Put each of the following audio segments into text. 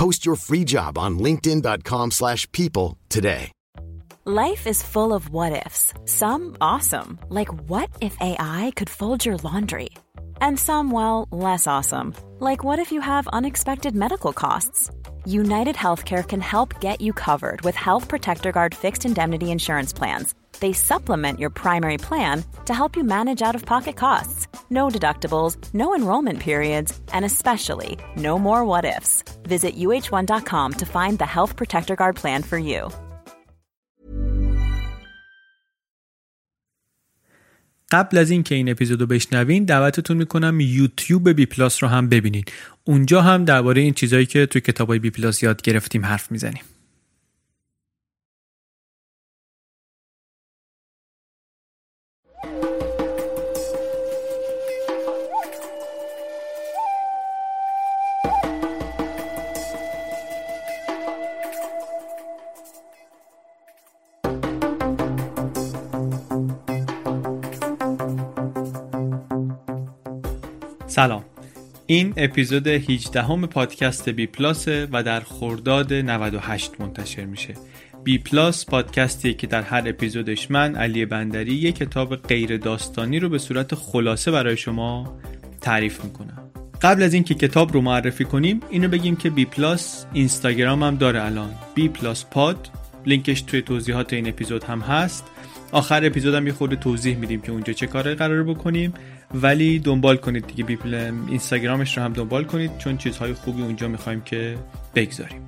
Post your free job on linkedin.com/people slash people today. Life is full of what ifs. Some awesome, like what if AI could fold your laundry? And some, well, less awesome, like what if you have unexpected medical costs? United Healthcare can help get you covered with Health Protector Guard fixed indemnity insurance plans. They supplement your primary plan to help you manage out of pocket costs. No deductibles, no enrollment periods, and especially no more what ifs. Visit uh1.com to find the Health Protector Guard plan for you. قبل از اینکه این اپیزودو بشنوین دعوتتون میکنم یوتیوب بی پلاس رو هم ببینید. اونجا هم درباره این چیزایی که تو کتابای بی پلاس یاد گرفتیم حرف میزنیم. سلام. این اپیزود 18 ام پادکست بی پلاس و در خرداد 98 منتشر میشه. بی پلاس پادکستی که در هر اپیزودش من علی بندری یک کتاب غیر داستانی رو به صورت خلاصه برای شما تعریف می‌کنم. قبل از اینکه کتاب رو معرفی کنیم اینو بگیم که بی پلاس اینستاگرام هم داره الان. بی پلاس پاد لینکش توی توضیحات این اپیزود هم هست. آخر اپیزود هم یه خورده توضیح میدیم که اونجا چه کار قرار بکنیم. ولی دنبال کنید دیگه بیپل اینستاگرامش رو هم دنبال کنید چون چیزهای خوبی اونجا می‌خوایم که بگذاریم.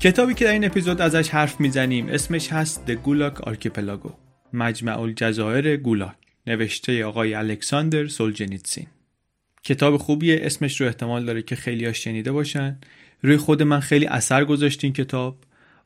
کتابی که در این اپیزود ازش حرف می‌زنیم اسمش هست The Gulag Archipelago مجمع الجزایر گولاک نوشته آقای الکساندر سولجنیتسین. کتاب خوبیه اسمش رو احتمال داره که خیلی شنیده باشن. روی خود من خیلی اثر گذاشت این کتاب.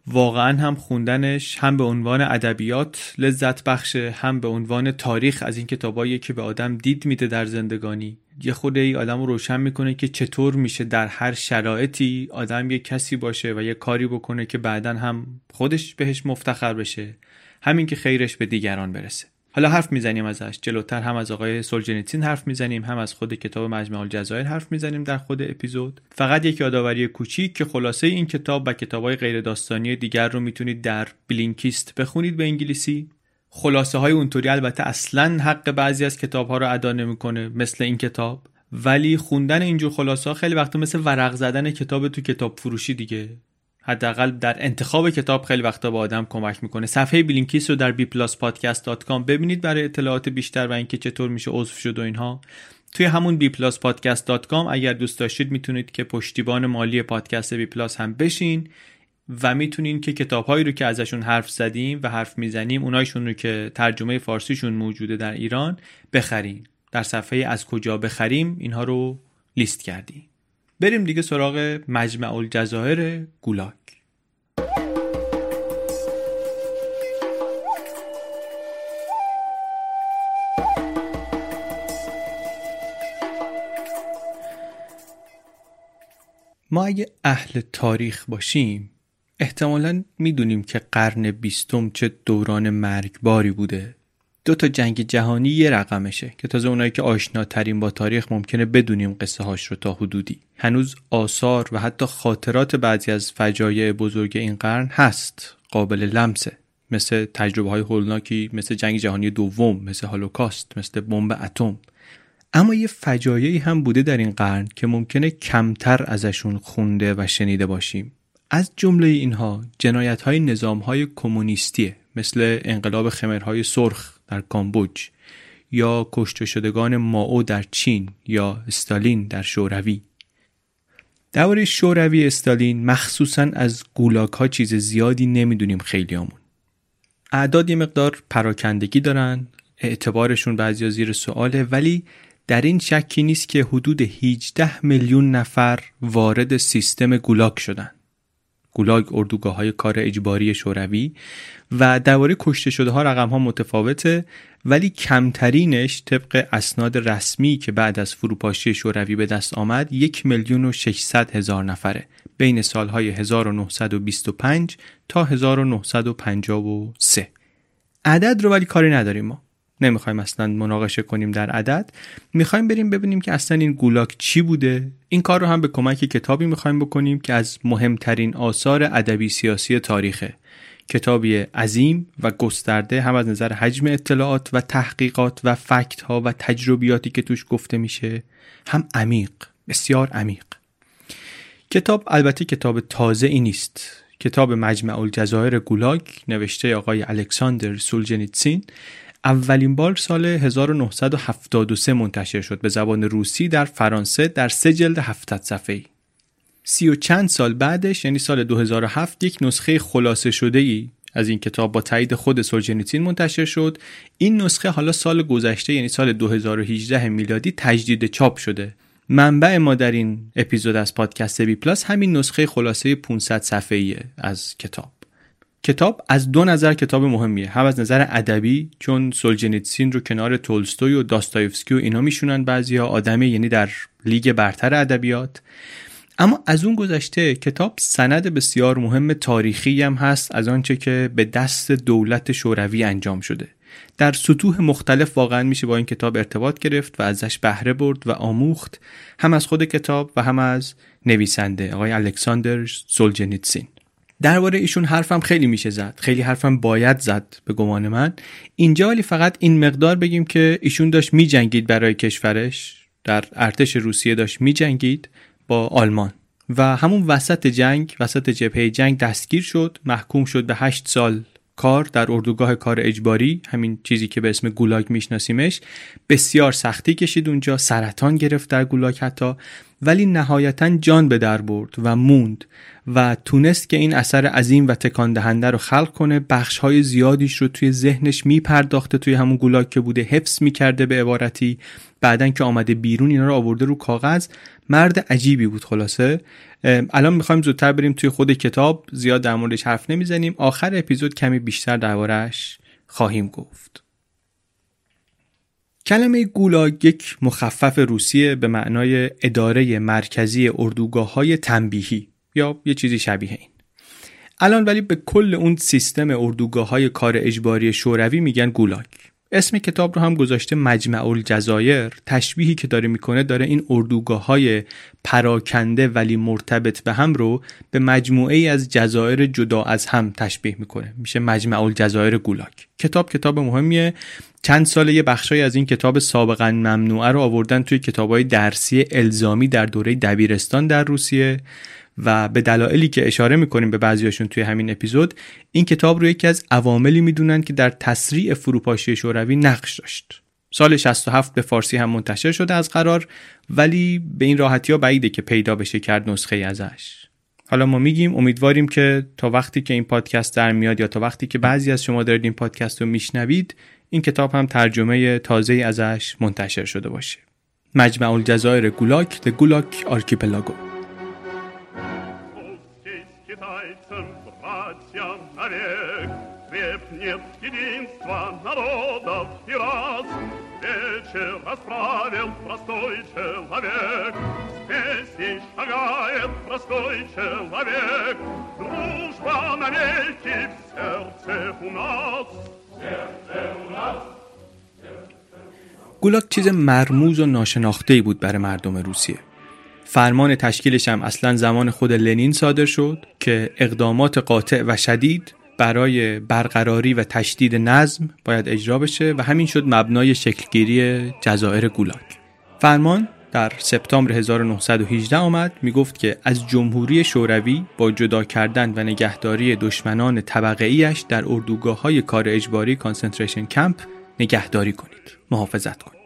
واقعا هم خوندنش هم به عنوان ادبیات لذت بخشه هم به عنوان تاریخ از این کتابایی که به آدم دید میده در زندگانی. یه خود ای آدم رو روشن می‌کنه که چطور میشه در هر شرایطی آدم یه کسی باشه و یه کاری بکنه که بعدا هم خودش بهش مفتخر بشه. همین که خیرش به دیگران برسه. حالا حرف می‌زنیم ازش. جلوتر هم از آقای سولجنیتسین حرف می‌زنیم هم از خود کتاب مجمع الجزایر حرف می‌زنیم در خود اپیزود. فقط یک یادآوری کوچیک که خلاصه این کتاب و کتابهای غیر داستانی دیگر رو می‌تونید در بلینکیست بخونید به انگلیسی. خلاصه های اونطوری البته اصلا حق بعضی از کتاب ها رو ادا نمی‌کنه مثل این کتاب. ولی خوندن اینجور خلاصه ها خیلی وقتا مثل ورق زدن کتاب تو کتاب فروشی دیگه. حداقل در انتخاب کتاب خیلی وقتا به آدم کمک می‌کنه. صفحه Blinkist رو در bpluspodcast.com ببینید برای اطلاعات بیشتر و اینکه چطور میشه عضو شد و اینها. توی همون bpluspodcast.com اگر دوست داشتید می‌تونید که پشتیبان مالی پادکست بی پلاس هم بشین و می‌تونین که کتاب هایی رو که ازشون حرف زدیم و حرف می‌زنیم اونایشون رو که ترجمه فارسیشون موجوده در ایران بخرین. در صفحه از کجا بخریم اینها رو لیست کردیم بریم دیگه سراغ مجمع الجزایر گولاک. ما اگه اهل تاریخ باشیم احتمالا می‌دونیم که قرن بیستم چه دوران مرگباری بوده. دو تا جنگ جهانی یه رقمشه که تازه اونایی که آشناترین با تاریخ ممکنه بدونیم قصه هاش رو تا حدودی. هنوز آثار و حتی خاطرات بعضی از فجایع بزرگ این قرن هست قابل لمسه. مثل تجربه های هولناکی مثل جنگ جهانی دوم مثل هولوکاست مثل بمب اتم. اما یه فجایعی هم بوده در این قرن که ممکنه کمتر ازشون خونده و شنیده باشیم. از جمله اینها جنایت های نظام های کمونیستیه مثل انقلاب خمرهای سرخ. در کامبوج یا کشته شدگان ماو در چین یا استالین در شوروی درباره شوروی استالین مخصوصا از گولاک ها چیز زیادی نمی‌دونیم خیلی همون. اعداد یه مقدار پراکندگی دارن اعتبارشون بعضی زیر سواله ولی در این شکی نیست که حدود 18 میلیون نفر وارد سیستم گولاک شدن گولاگ اردوگاه های کار اجباری شوروی و درباره کشته شده ها رقم ها متفاوته ولی کمترینش طبق اسناد رسمی که بعد از فروپاشی شوروی به دست آمد یک میلیون و 600 هزار نفره بین سالهای 1925 تا 1953 عدد رو ولی کاری نداریم ما. نمی‌خوایم اصلا مناقشه کنیم در عدد. می‌خوایم بریم ببینیم که اصلا این گولاک چی بوده. این کار رو هم به کمک کتابی می‌خوایم بکنیم که از مهمترین آثار ادبی سیاسی تاریخه کتابی عظیم و گسترده هم از نظر حجم اطلاعات و تحقیقات و فکت ها و تجربیاتی که توش گفته میشه هم عمیق بسیار عمیق. کتاب البته کتاب تازه ای نیست. کتاب مجمع الجزایر گولاک نوشته آقای الکساندر سولجنیتسین اولین بار سال 1973 منتشر شد. به زبان روسی در فرانسه در سه جلد 700 صفحه‌ای. سی و چند سال بعدش یعنی سال 2007 یک نسخه خلاصه شده ای از این کتاب با تایید خود سولجنیتسین منتشر شد. این نسخه حالا سال گذشته یعنی سال 2018 میلادی تجدید چاپ شده. منبع ما در این اپیزود از پادکست بی پلاس همین نسخه خلاصه 500 صفحه‌ای از کتاب. کتاب از دو نظر کتاب مهمیه. هم از نظر ادبی چون سولجنیتسین رو کنار تولستوی و داستایفسکی و اینا میشونن بعضیا آدمی یعنی در لیگ برتر ادبیات. اما از اون گذشته کتاب سند بسیار مهم تاریخی هم هست از آنچه که به دست دولت شوروی انجام شده. در سطوح مختلف واقعا میشه با این کتاب ارتباط گرفت و ازش بهره برد و آموخت. هم از خود کتاب و هم از نویسنده آقای الکساندر سولجنیتسین درباره ایشون حرفم خیلی میشه زد. خیلی حرفم باید زد به گمان من. اینجا ولی فقط این مقدار بگیم که ایشون داشت میجنگید برای کشورش. در ارتش روسیه داشت میجنگید با آلمان. و همون وسط جنگ وسط جبهه جنگ دستگیر شد. محکوم شد به هشت سال کار در اردوگاه کار اجباری همین چیزی که به اسم گولاگ میشناسیمش. بسیار سختی کشید اونجا سرطان گرفت در گولاگ حتی. ولی نهایتا جان به در برد و موند و تونست که این اثر عظیم و تکان دهنده رو خلق کنه بخش های زیادیش رو توی ذهنش میپرداخته توی همون گولاگ که بوده حفظ می‌کرده به عبارتی. بعدا که آمده بیرون اینا رو آورده رو کاغذ. مرد عجیبی بود خلاصه. الان می‌خوایم زودتر بریم توی خود کتاب زیاد در موردش حرف نمی‌زنیم. آخر اپیزود کمی بیشتر دربارهش خواهیم گفت. کلمه گولاگ یک مخفف روسیه به معنای اداره مرکزی اردوگاه های تنبیهی یا یه چیزی شبیه این. الان ولی به کل اون سیستم اردوگاه های کار اجباری شوروی میگن گولاگ. اسم کتاب رو هم گذاشته مجمع الجزایر. تشبیهی که داره می‌کنه داره این اردوگاه های پراکنده ولی مرتبط به هم رو به مجموعه ای از جزایر جدا از هم تشبیه می‌کنه. میشه مجمع الجزایر گولاگ کتاب کتاب مهمیه. چند سال یه بخشای از این کتاب سابقا ممنوعه رو آوردن توی کتابای درسی الزامی در دوره دبیرستان در روسیه. و به دلایلی که اشاره می‌کنیم به بعضیاشون توی همین اپیزود این کتاب رو یکی از عواملی می‌دونن که در تسریع فروپاشی شوروی نقش داشت. سال 67 به فارسی هم منتشر شده از قرار ولی به این راحتی ها بعیده که پیدا بشه کرد نسخه ازش. حالا ما میگیم امیدواریم که تا وقتی که این پادکست در میاد یا تا وقتی که بعضی از شما دارید این پادکست رو میشنوید این کتاب هم ترجمه تازه ازش منتشر شده باشه. مجمع الجزایر گولاک The گولاک Archipelago. единства народов и рас. Вечер расправил простой человек, Песней шагает простой человек. Дружба навеки в сердце у нас. В сердце у нас گولاک چیز مرموز و ناشناخته بود برای مردم روسیه فرمان تشکیلش هم اصلا زمان خود لنین صادر شد که اقدامات قاطع و شدید برای برقراری و تشدید نظم باید اجرا بشه و همین شد مبنای شکلگیری جزایر گولاک. فرمان در سپتامبر 1918 آمد می گفت که از جمهوری شوروی با جدا کردن و نگهداری دشمنان طبقه ایش در اردوگاه های کار اجباری concentration camp نگهداری کنید. محافظت کنید.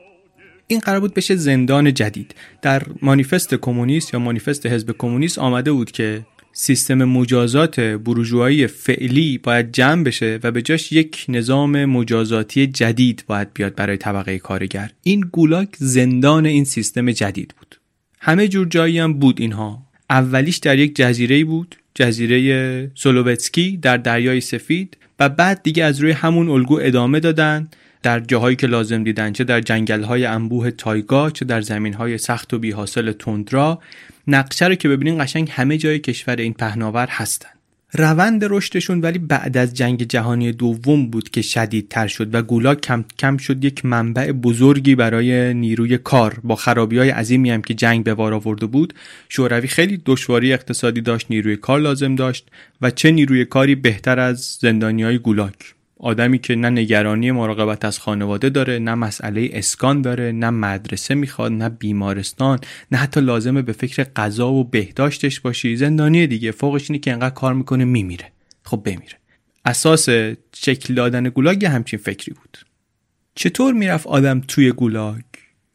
این قرار بود بشه زندان جدید. در مانیفست کمونیست یا مانیفست حزب کمونیست آمده بود که سیستم مجازات بروژوایی فعلی باید جمع بشه و به جاش یک نظام مجازاتی جدید باید بیاد برای طبقه کارگر. این گولاک زندان این سیستم جدید بود. همه جور جایی هم بود اینها. اولیش در یک جزیره بود جزیره سولووتسکی در دریای سفید و بعد دیگه از روی همون الگو ادامه دادن در جاهایی که لازم دیدن چه در جنگل‌های انبوه تایگا چه در زمین‌های سخت و بیحاصل تندرا. نقشه رو که ببینین قشنگ همه جای کشور این پهناور هستن. روند رشدشون ولی بعد از جنگ جهانی دوم بود که شدیدتر شد و گولا کم کم شد یک منبع بزرگی برای نیروی کار. با خرابی های عظیمی هم که جنگ به بار آورده بود شوروی خیلی دشواری اقتصادی داشت نیروی کار لازم داشت و چه نیروی کاری بهتر از زندانی های گولاک. آدمی که نه نگرانی مراقبت از خانواده داره نه مسئله اسکان داره نه مدرسه می‌خواد نه بیمارستان نه حتی لازمه به فکر غذا و بهداشتش باشی. زندانی دیگه. فوقش اینه که انقدر کار می‌کنه میمیره. خب بمیره. اساس شکل دادن گولاگ همچین فکری بود. چطور می‌رفت آدم توی گولاگ؟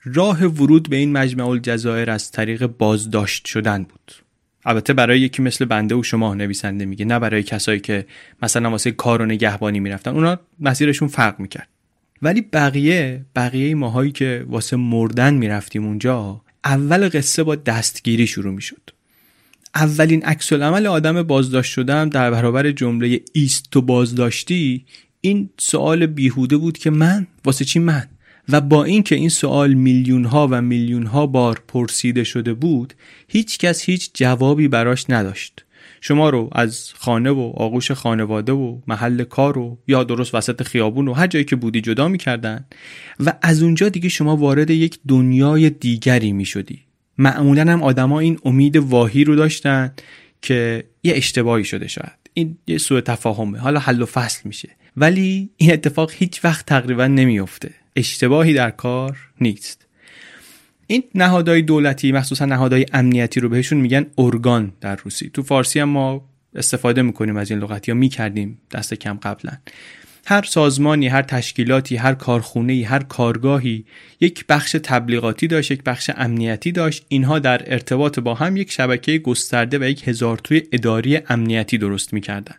راه ورود به این مجمع الجزایر از طریق بازداشت شدن بود. البته برای یکی مثل بنده و شما نویسنده میگه نه برای کسایی که مثلا واسه کار و نگهبانی می‌رفتن. اونا مسیرشون فرق می‌کرد. ولی بقیه بقیه ماهایی که واسه مردن می‌رفتیم اونجا اول قصه با دستگیری شروع می‌شد. اولین عکس عمل آدم بازداشت شدم در برابر جمله ایست تو بازداشتی این سوال بیهوده بود که من؟ واسه چی من؟ و با اینکه این سوال میلیون ها و میلیون ها بار پرسیده شده بود هیچ کس هیچ جوابی براش نداشت. شما رو از خانه و آغوش خانواده و محل کار و یا درست وسط خیابون و هر جایی که بودی جدا می‌کردن و از اونجا دیگه شما وارد یک دنیای دیگری می‌شدی. معمولا هم آدما این امید واهی رو داشتن که یه اشتباهی شده شاید. این یه سوء تفاهمه. حالا حل و فصل میشه. ولی این اتفاق هیچ وقت تقریبا نمیافته. اشتباهی در کار نیست. این نهادهای دولتی مخصوصا نهادهای امنیتی رو بهشون میگن ارگان در روسی. تو فارسی هم ما استفاده می‌کنیم از این لغت یا می‌کردیم دست کم قبلا. هر سازمانی هر تشکیلاتی هر کارخونه هر کارگاهی یک بخش تبلیغاتی داشت یک بخش امنیتی داشت. اینها در ارتباط با هم یک شبکه گسترده و یک هزار توی اداری امنیتی درست می‌کردن.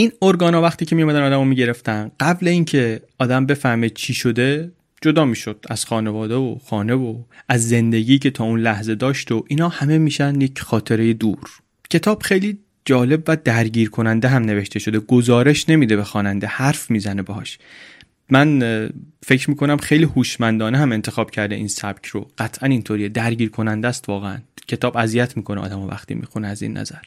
این ارگانا وقتی که میومدن آدمو می‌گرفتن قبل اینکه آدم بفهمه چی شده جدا می‌شد از خانواده و خانه و از زندگی که تا اون لحظه داشت و اینا همه میشن یک خاطره دور. کتاب خیلی جالب و درگیر کننده هم نوشته شده گزارش نمیده به خواننده حرف می‌زنه باهاش. من فکر می‌کنم خیلی هوشمندانه هم انتخاب کرده این سبک رو. قطعا اینطوریه درگیر کننده است واقعا. کتاب اذیت می‌کنه آدم وقتی می‌خونه از این نظر.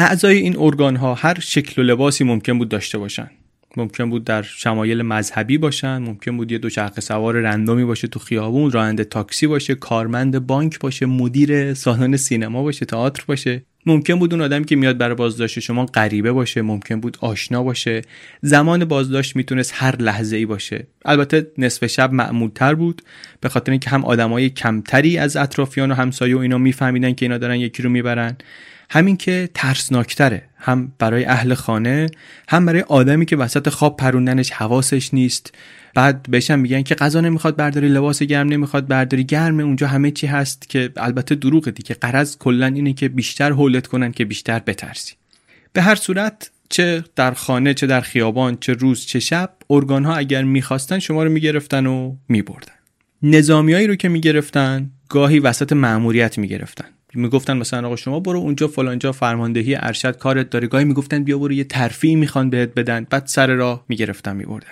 اعضای این ارگان ها هر شکل و لباسی ممکن بود داشته باشن. ممکن بود در شمایل مذهبی باشن ممکن بود یه دوچرخه سوار رندومی باشه تو خیابون راننده تاکسی باشه کارمند بانک باشه مدیر سالن سینما باشه تئاتر باشه. ممکن بود اون آدمی که میاد برای بازداشت شما غریبه باشه ممکن بود آشنا باشه. زمان بازداشت می‌تونست هر لحظه ای باشه. البته نصف شب معمولتر بود به خاطر اینکه هم آدمای کمتری از اطرافیان و همسایه و اینا میفهمیدن که اینا دارن یکی رو می‌برن. همین که ترسناکتره. هم برای اهل خانه هم برای آدمی که وسط خواب پروندنش حواسش نیست. بعد بهشم میگن که غذا نمی‌خواد برداری لباس گرم نمی‌خواد برداری گرم اونجا همه چی هست که البته دروغه دیگه. قرض کلا اینه که بیشتر حولت کنن که بیشتر بترسی. به هر صورت چه در خانه چه در خیابان چه روز چه شب ارگان ها اگر می‌خواستن شما رو می‌گرفتن و میبردن. نظامیایی رو که می‌گرفتن گاهی وسط مأموریت می‌گرفتن. می‌گفتن مثلا آقا شما برو اونجا فلانجا فرماندهی ارشد کارت داره گاهی می‌گفتن بیا برو یه ترفیعی می‌خوان بهت بدن. بعد سر راه می‌گرفتن میبردن.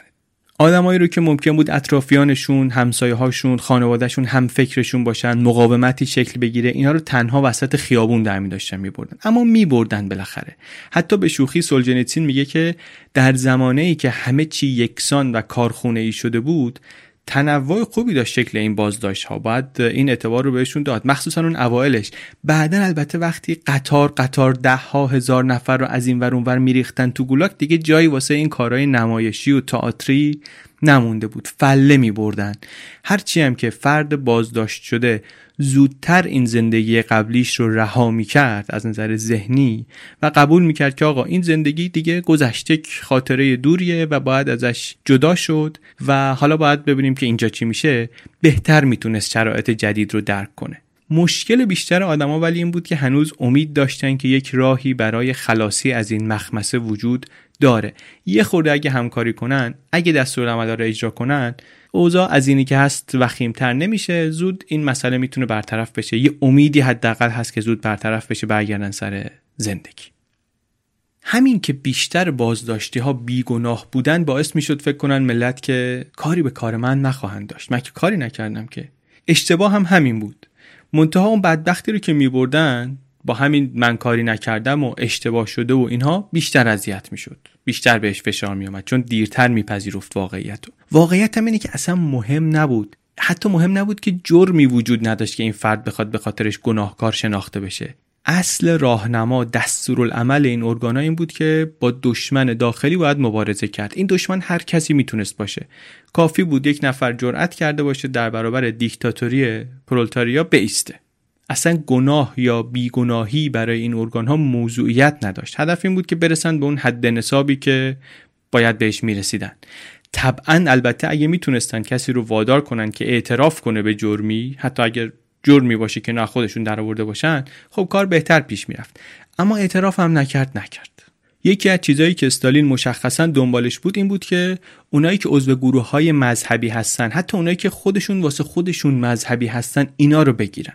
آدمایی رو که ممکن بود اطرافیانشون همسایه هاشون خانوادهشون هم فکرشون باشن مقاومتی شکل بگیره اینا رو تنها وسط خیابون در داشتن میبردن. اما میبردن بالاخره. حتی به شوخی سولجنیتسین میگه که در زمانه که همه چی یکسان و کارخونه ای شده بود تنوع خوبی داشت شکل این بازداشت ها باید این اعتبار رو بهشون داد. مخصوصا اون اوایلش بعدا البته وقتی قطار قطار ده ها هزار نفر رو از این ور اونور میریختن تو گولاک دیگه جایی واسه این کارهای نمایشی و تئاتری نمونده بود فله می بردن هرچی هم که فرد بازداشت شده زودتر این زندگی قبلیش رو رها می کرد از نظر ذهنی و قبول می کرد که آقا این زندگی دیگه گذشته خاطره دوریه و باید ازش جدا شد و حالا باید ببینیم که اینجا چی میشه. بهتر می‌تونست شرایط جدید رو درک کنه. مشکل بیشتر آدما ولی این بود که هنوز امید داشتن که یک راهی برای خلاصی از این مخمسه وجود داره. یه خورده اگه همکاری کنن اگه دستورالعمل رو اجرا کنن اوضاع از اینی که هست وخیمتر نمیشه. زود این مسئله می‌تونه برطرف بشه. یه امیدی حداقل هست که زود برطرف بشه برگردن سر زندگی. همین که بیشتر بازداشتی ها بیگناه بودن باعث می‌شد فکر کنن ملت که کاری به کار من نخواهند داشت. من که کاری نکردم که. اشتباه هم همین بود. منتها اون بدبختی رو که میبردن با همین من کاری نکردم و اشتباه شده و اینها بیشتر اذیت می‌شد. بیشتر بهش فشار میومد چون دیرتر میپذیرفت واقعیت رو واقعیت هم اینه که اصلا مهم نبود. حتی مهم نبود که جرمی وجود نداشت که این فرد بخواد به خاطرش گناهکار شناخته بشه. اصل راهنما دستورالعمل این ارگان این بود که با دشمن داخلی باید مبارزه کرد. این دشمن هر کسی می‌تونست باشه. کافی بود یک نفر جرأت کرده باشه در برابر دیکتاتوری پرولتاریا بیسته. اصلا گناه یا بیگناهی برای این ارگان ها موضوعیت نداشت. هدف این بود که برسن به اون حد نصابی که باید بهش می‌رسیدن. طبعا البته اگه می‌تونستن کسی رو وادار کنن که اعتراف کنه به جرمی حتی اگر جرمی باشه که نه خودشون در آورده باشن خب کار بهتر پیش می‌رفت. اما اعتراف هم نکرد نکرد. یکی از چیزهایی که استالین مشخصا دنبالش بود این بود که اونایی که عضو گروه های مذهبی هستن حتی اونایی که خودشون واسه خودشون مذهبی هستن اینا رو بگیرن.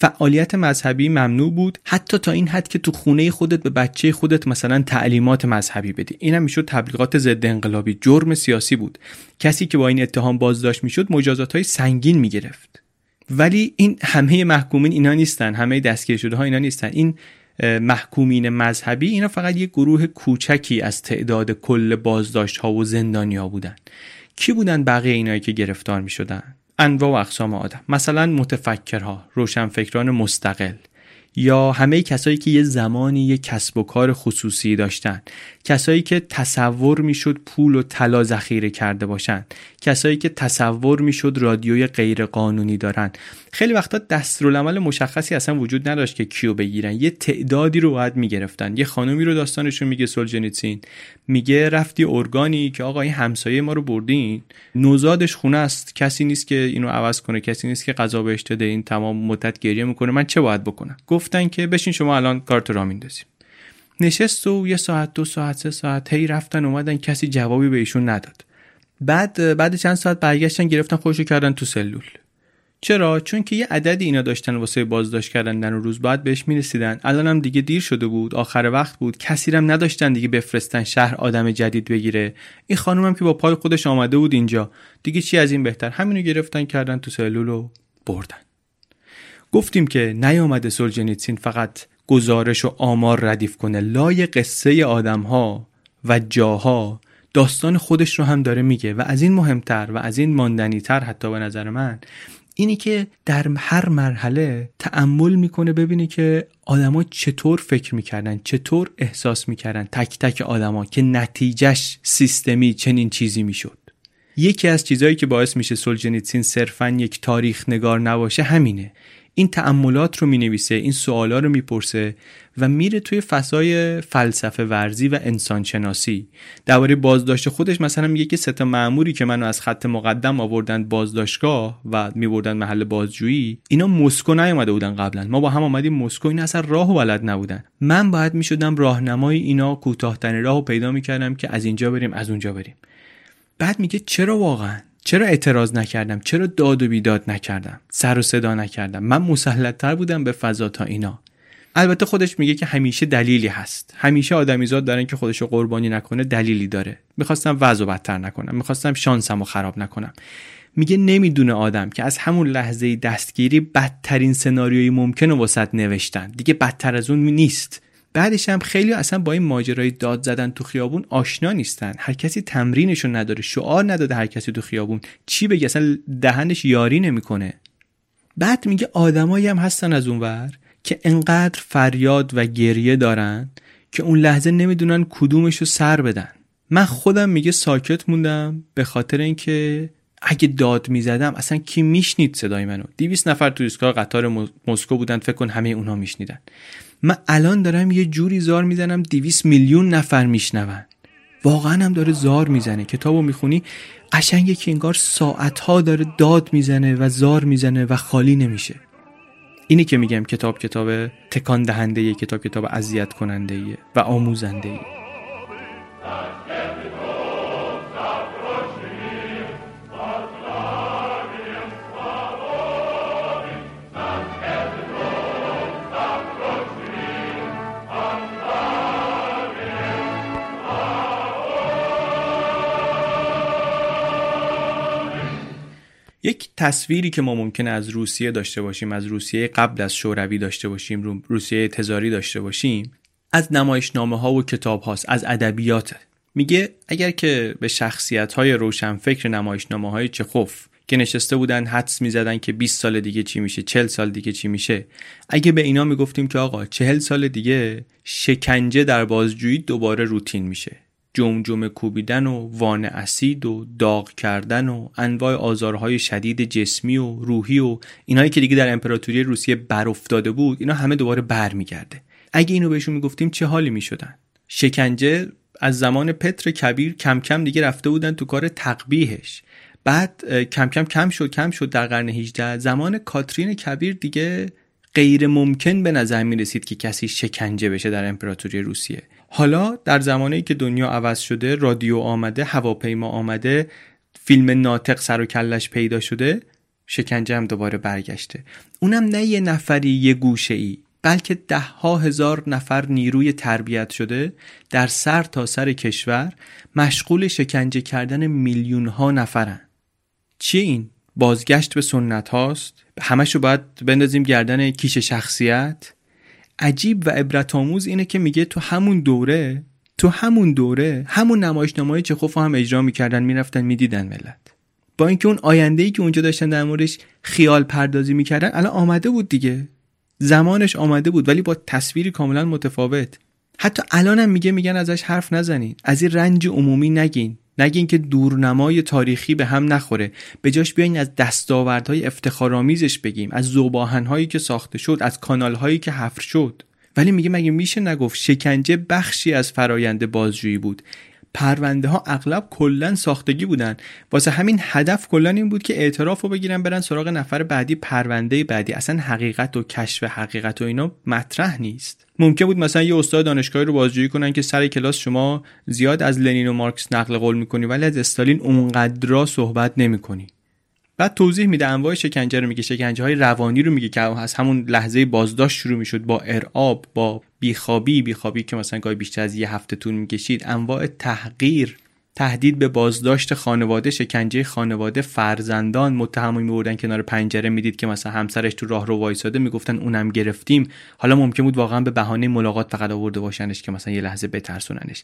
فعالیت مذهبی ممنوع بود حتی تا این حد که تو خونه خودت به بچه خودت مثلا تعلیمات مذهبی بدی. این هم می‌شد تبلیغات ضد انقلابی. جرم سیاسی بود. کسی که با این اتهام بازداشت می‌شد مجازات های سنگین می‌گرفت. ولی این همه محکومین اینا نیستن. همه دستگیر شده ها اینا نیستن. این محکومین مذهبی اینا فقط یک گروه کوچکی از تعداد کل بازداشت ها و زندانی ها بودن. کی بودن بقیه اینایی که گرفتار می شدن انواع و اقسام آدم. مثلا متفکرها روشنفکران مستقل یا همه کسایی که یه زمانی یه کسب و کار خصوصی داشتن. کسایی که تصور می‌شد پول و طلا ذخیره کرده باشن. کسایی که تصور می‌شد رادیوی غیر قانونی دارن. خیلی وقتا دستورالعمل مشخصی اصلا وجود نداشت که کیو بگیرن. یه تعدادی رو باید می‌گرفتن. یه خانومی رو داستانشون میگه سولجنیتسین میگه رفتی ارگانی که آقا این همسایه ما رو بردین. نوزادش خونه است. کسی نیست که اینو عوض کنه. کسی نیست که غذا بهش بده این تمام مدت گریه می‌کنه. من چه باید بکنم؟ گفتن که بشین شما الان کارت را میندازیم. نشست و یه ساعت دو ساعت سه ساعت هی رفتن اومدن. کسی جوابی به ایشون نداد. بعد بعد چند ساعت برگشتن گرفتن خودشو کردن تو سلول. چرا؟ چون که یه عددی اینا داشتن واسه بازداشت کردن و روز بعد بهش می‌رسیدن. الان هم دیگه دیر شده بود. آخر وقت بود. کسی هم نداشتن دیگه بفرستن شهر آدم جدید بگیره. این خانم هم که با پای خودش آمده بود اینجا. دیگه چی از این بهتر؟ همینو گرفتن کردن تو سلول و بردن. گفتیم که نیامده سولجنیتسین فقط گزارش و آمار ردیف کنه. لای قصه آدم ها و جاها داستان خودش رو هم داره میگه و از این مهمتر و از این ماندنیتر حتی به نظر من اینی که در هر مرحله تعمل می‌کنه ببینی که آدما چطور فکر می‌کردن چطور احساس می‌کردن تک تک آدما که نتیجهش سیستمی چنین چیزی می‌شد. یکی از چیزهایی که باعث میشه سولجنیتسین صرفا یک تاریخ نگار نباشه همینه. این تأملات رو می‌نویسه این سوالا رو می‌پرسه و میره توی فضای فلسفه ورزی و انسانشناسی. درباره بازداشت خودش مثلا میگه که سه معموری که منو از خط مقدم آوردن بازداشتگاه و میبردن محل بازجویی اینا مسکو نیومده بودن قبلا. ما با هم آمدیم مسکو این اصلا راه و بلد نبودن. من باید می‌شدم راهنمای اینا کوتاهترین راهو پیدا می‌کردم که از اینجا بریم از اونجا بریم. بعد میگه چرا واقعا؟ چرا اعتراض نکردم؟ چرا داد و بیداد نکردم؟ سر و صدا نکردم. من مسلطتر بودم به فضا تا اینا. البته خودش میگه که همیشه دلیلی هست. همیشه آدمیزاد دارن که خودشو قربانی نکنه دلیلی داره. می‌خواستم وضع بدتر نکنم. می‌خواستم شانسمو خراب نکنم. میگه نمی‌دونه آدم که از همون لحظه دستگیری بدترین سناریوی ممکن رو وسط نوشتن. دیگه بدتر از اون نیست. بعدش هم خیلی اصلا با این ماجرای داد زدن تو خیابون آشنا نیستن. هر کسی تمرینشو نداره شعار نداده هر کسی تو خیابون. چی بگه؟ اصلا دهنش یاری نمی‌کنه. بعد میگه آدمایی هم هستن از اونور که انقدر فریاد و گریه دارن که اون لحظه نمی‌دونن کدومشو سر بدن. من خودم میگه ساکت موندم به خاطر اینکه اگه داد می‌زدم اصلا کی میشنید صدای منو؟ 200 نفر تو ایستگاه قطار مسکو بودن فکر کن همه اونها میشنیدن. من الان دارم یه جوری زار می‌زنم 200 میلیون نفر میشنون. واقعا هم داره زار می‌زنه. کتابو می‌خونی قشنگه که انگار ساعتها داره داد می‌زنه و زار می‌زنه و خالی نمیشه. اینی که میگم کتاب کتاب تکان دهنده کتاب کتاب اذیت کننده و آموزنده یک تصویری که ما ممکنه از روسیه داشته باشیم از روسیه قبل از شوروی داشته باشیم روسیه تزاری داشته باشیم از نمایشنامه ها و کتاب هاست از ادبیات میگه اگر که به شخصیت های روشنفکر نمایشنامه های چخوف که نشسته بودن حدس می‌زدن که 20 سال دیگه چی میشه 40 سال دیگه چی میشه اگه به اینا می‌گفتیم که آقا 40 سال دیگه شکنجه در بازجویی دوباره روتین میشه. جمجمه کوبیدن و وان اسید و داغ کردن و انواع آزارهای شدید جسمی و روحی و اینایی که دیگه در امپراتوری روسیه بر افتاده بود اینا همه دوباره برمیگرده اگه اینو بهشون می‌گفتیم چه حالی می‌شدن؟ شکنجه از زمان پتر کبیر کم کم دیگه رفته بودن تو کار تقبیهش بعد کم کم کم شد کم شد در قرن 18 زمان کاترین کبیر دیگه غیر ممکن به نظر می رسید که کسی شکنجه بشه در امپراتوری روسیه. حالا در زمانی که دنیا عوض شده رادیو آمده هواپیما آمده فیلم ناطق سر و کلش پیدا شده شکنجه هم دوباره برگشته اونم نه یه نفری یه گوشه ای بلکه ده ها هزار نفر نیروی تربیت شده در سر تا سر کشور مشغول شکنجه کردن میلیون ها نفرن چی این؟ بازگشت به سنت هاست؟ همشو باید بندازیم گردن کیش شخصیت؟ عجیب و عبرت آموز اینه که میگه تو همون دوره تو همون دوره همون نمایشنامه‌های چخوف هم اجرا می‌کردن می‌رفتن می‌دیدن ملت. با اینکه اون آینده ای که اونجا داشتن در موردش خیال پردازی می‌کردن الان آمده بود دیگه. زمانش آمده بود ولی با تصویری کاملا متفاوت. حتی الانم میگه میگن ازش حرف نزنین. از این رنج عمومی نگین. نگین که دورنمای تاریخی به هم نخوره. به جاش بیاین از دستاوردهای افتخارآمیزش بگیم از زوباهنهایی که ساخته شد از کانالهایی که حفر شد. ولی میگه مگه میشه نگفت شکنجه بخشی از فرایند بازجویی بود؟ پرونده ها اغلب کلا ساختگی بودن. واسه همین هدف کلا این بود که اعتراف رو بگیرن برن سراغ نفر بعدی پرونده بعدی. اصلا حقیقت و کشف حقیقت و اینا مطرح نیست. ممکن بود مثلا یه استاد دانشگاهی رو بازجویی کنن که سر کلاس شما زیاد از لنین و مارکس نقل قول می‌کنی ولی از استالین اونقدر صحبت نمی‌کنی. بعد توضیح میده انواع شکنجه رو میگه شکنجه های روانی رو میگه که از همون لحظه بازداشت شروع می‌شد با ارعاب با بیخوابی بیخوابی که مثلا گاهی بیشتر از یه هفته طول می‌کشید انواع تحقیر تهدید به بازداشت خانواده شکنجه خانواده فرزندان متهمی میبردن کنار پنجره می‌دید که مثلا همسرش تو راه رو وایساده می‌گفتن اونم گرفتیم. حالا ممکن بود واقعا به بهانه ملاقات فقط آورده باشنش که مثلا یه لحظه بترسوننش.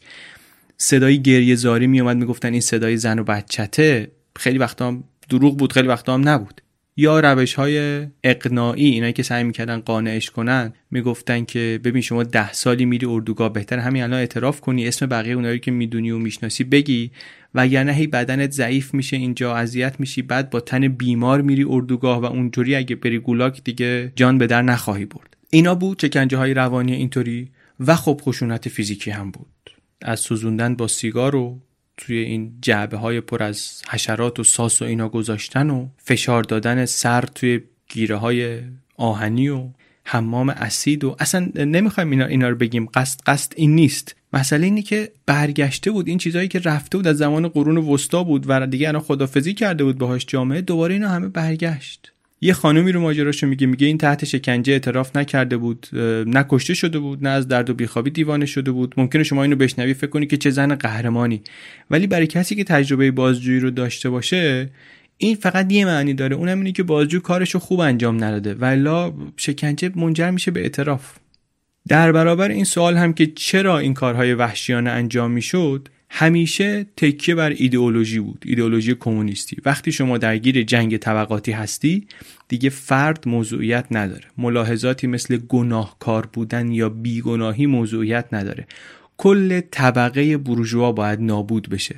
صدای گریه زاری میومد می‌گفتن این صدای زن و بچته. خیلی وقتا دروغ بود خیلی وقتا هم نبود. یا روش های اقناعی اینایی که سعی می‌کردن قانعش کنن می‌گفتن که ببین شما ده سالی میری اردوگاه بهتر همین الان اعتراف کنی اسم بقیه اونایی که می‌دونی و می‌شناسی بگی. وگرنه هی بدنت ضعیف میشه اینجا اذیت میشی بعد با تن بیمار میری اردوگاه و اونجوری اگه بری گولاک دیگه جان به در نخواهی برد. اینا بود چکنجه های روانی اینطوری و خب خشونت فیزیکی هم بود. از سوزوندن با سیگار و توی این جعبه های پر از حشرات و ساس و اینا گذاشتن و فشار دادن سر توی گیره های آهنی و حمام اسید و اصلا نمی‌خوایم اینا, اینا رو بگیم. قصد قصد این نیست. مسئله اینه که برگشته بود. این چیزهایی که رفته بود از زمان قرون وسطا بود و دیگه الان خدافزی کرده بود باهاش جامعه دوباره اینا همه برگشت. یه خانومی رو ماجراشو میگه میگه این تحت شکنجه اعتراف نکرده بود نه کشته شده بود نه از درد و بیخوابی دیوانه شده بود. ممکنه شما اینو بشنوی فکر کنی که چه زن قهرمانی. ولی برای کسی که تجربه بازجویی رو داشته باشه این فقط یه معنی داره. اونم اینه که بازجو کارشو خوب انجام نداده. ولی شکنجه منجر میشه به اعتراف. در برابر این سوال هم که چرا این کارهای وحشیانه انجام می‌شد همیشه تکیه بر ایدئولوژی بود ایدئولوژی کمونیستی. وقتی شما درگیر جنگ طبقاتی هستی دیگه فرد موضوعیت نداره. ملاحظاتی مثل گناهکار بودن یا بیگناهی موضوعیت نداره. کل طبقه بورژوا باید نابود بشه.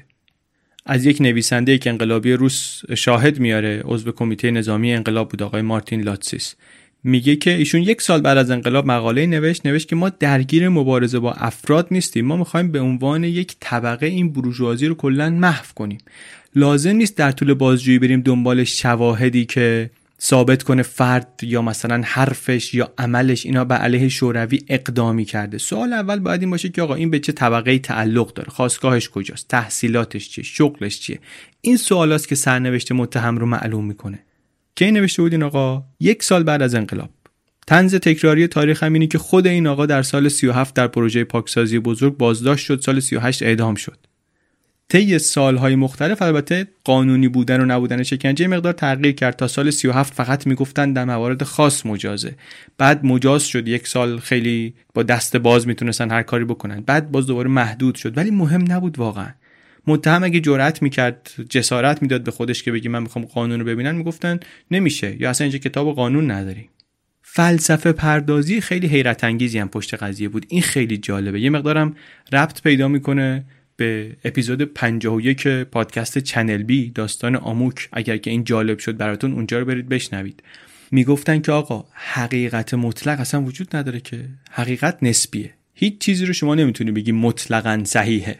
از یک نویسنده که انقلابی روس شاهد میاره عضو کمیته نظامی انقلاب بود آقای مارتین لاتسیس. میگه که ایشون یک سال بعد از انقلاب مقاله نوشت نوشت که ما درگیر مبارزه با افراد نیستیم. ما می‌خوایم به عنوان یک طبقه این بروژوازی رو کلا محو کنیم. لازم نیست در طول بازجویی بریم دنبال شواهدی که ثابت کنه فرد یا مثلا حرفش یا عملش اینا به علیه شوروی اقدامی کرده. سوال اول باید این باشه که آقا این به چه طبقه تعلق داره؟ خواستگاهش کجاست؟ تحصیلاتش چیه؟ شغلش چیه؟ این سوالاست که سرنوشت متهم رو معلوم می‌کنه. کی نوشته بود این آقا؟ یک سال بعد از انقلاب. تنز تکراری تاریخ هم اینه که خود این آقا در سال 37 در پروژه پاکسازی بزرگ بازداشت شد سال 38 اعدام شد. طی سالهای مختلف البته قانونی بودن و نبودن شکنجه مقدار تغییر کرد. تا سال 37 فقط می‌گفتن در موارد خاص مجازه. بعد مجاز شد یک سال خیلی با دست باز می‌تونستن هر کاری بکنن. بعد باز دوباره محدود شد. ولی مهم نبود واقعا. متهم اگه جرأت می‌کرد جسارت می‌داد به خودش که بگی من می‌خوام قانون رو ببینن می‌گفتن نمیشه. یا اصلا اینجا کتاب قانون نداریم فلسفه پردازی خیلی حیرت انگیزی هم پشت قضیه بود. این خیلی جالبه. یه مقدارم ربط پیدا می‌کنه به اپیزود 51 پادکست چنل بی داستان آموک. اگر که این جالب شد براتون اونجا رو برید بشنوید. می‌گفتن که آقا حقیقت مطلق اصلا وجود نداره که. حقیقت نسبیه. هیچ چیزی رو شما نمی‌تونی بگی مطلقا صحیحه.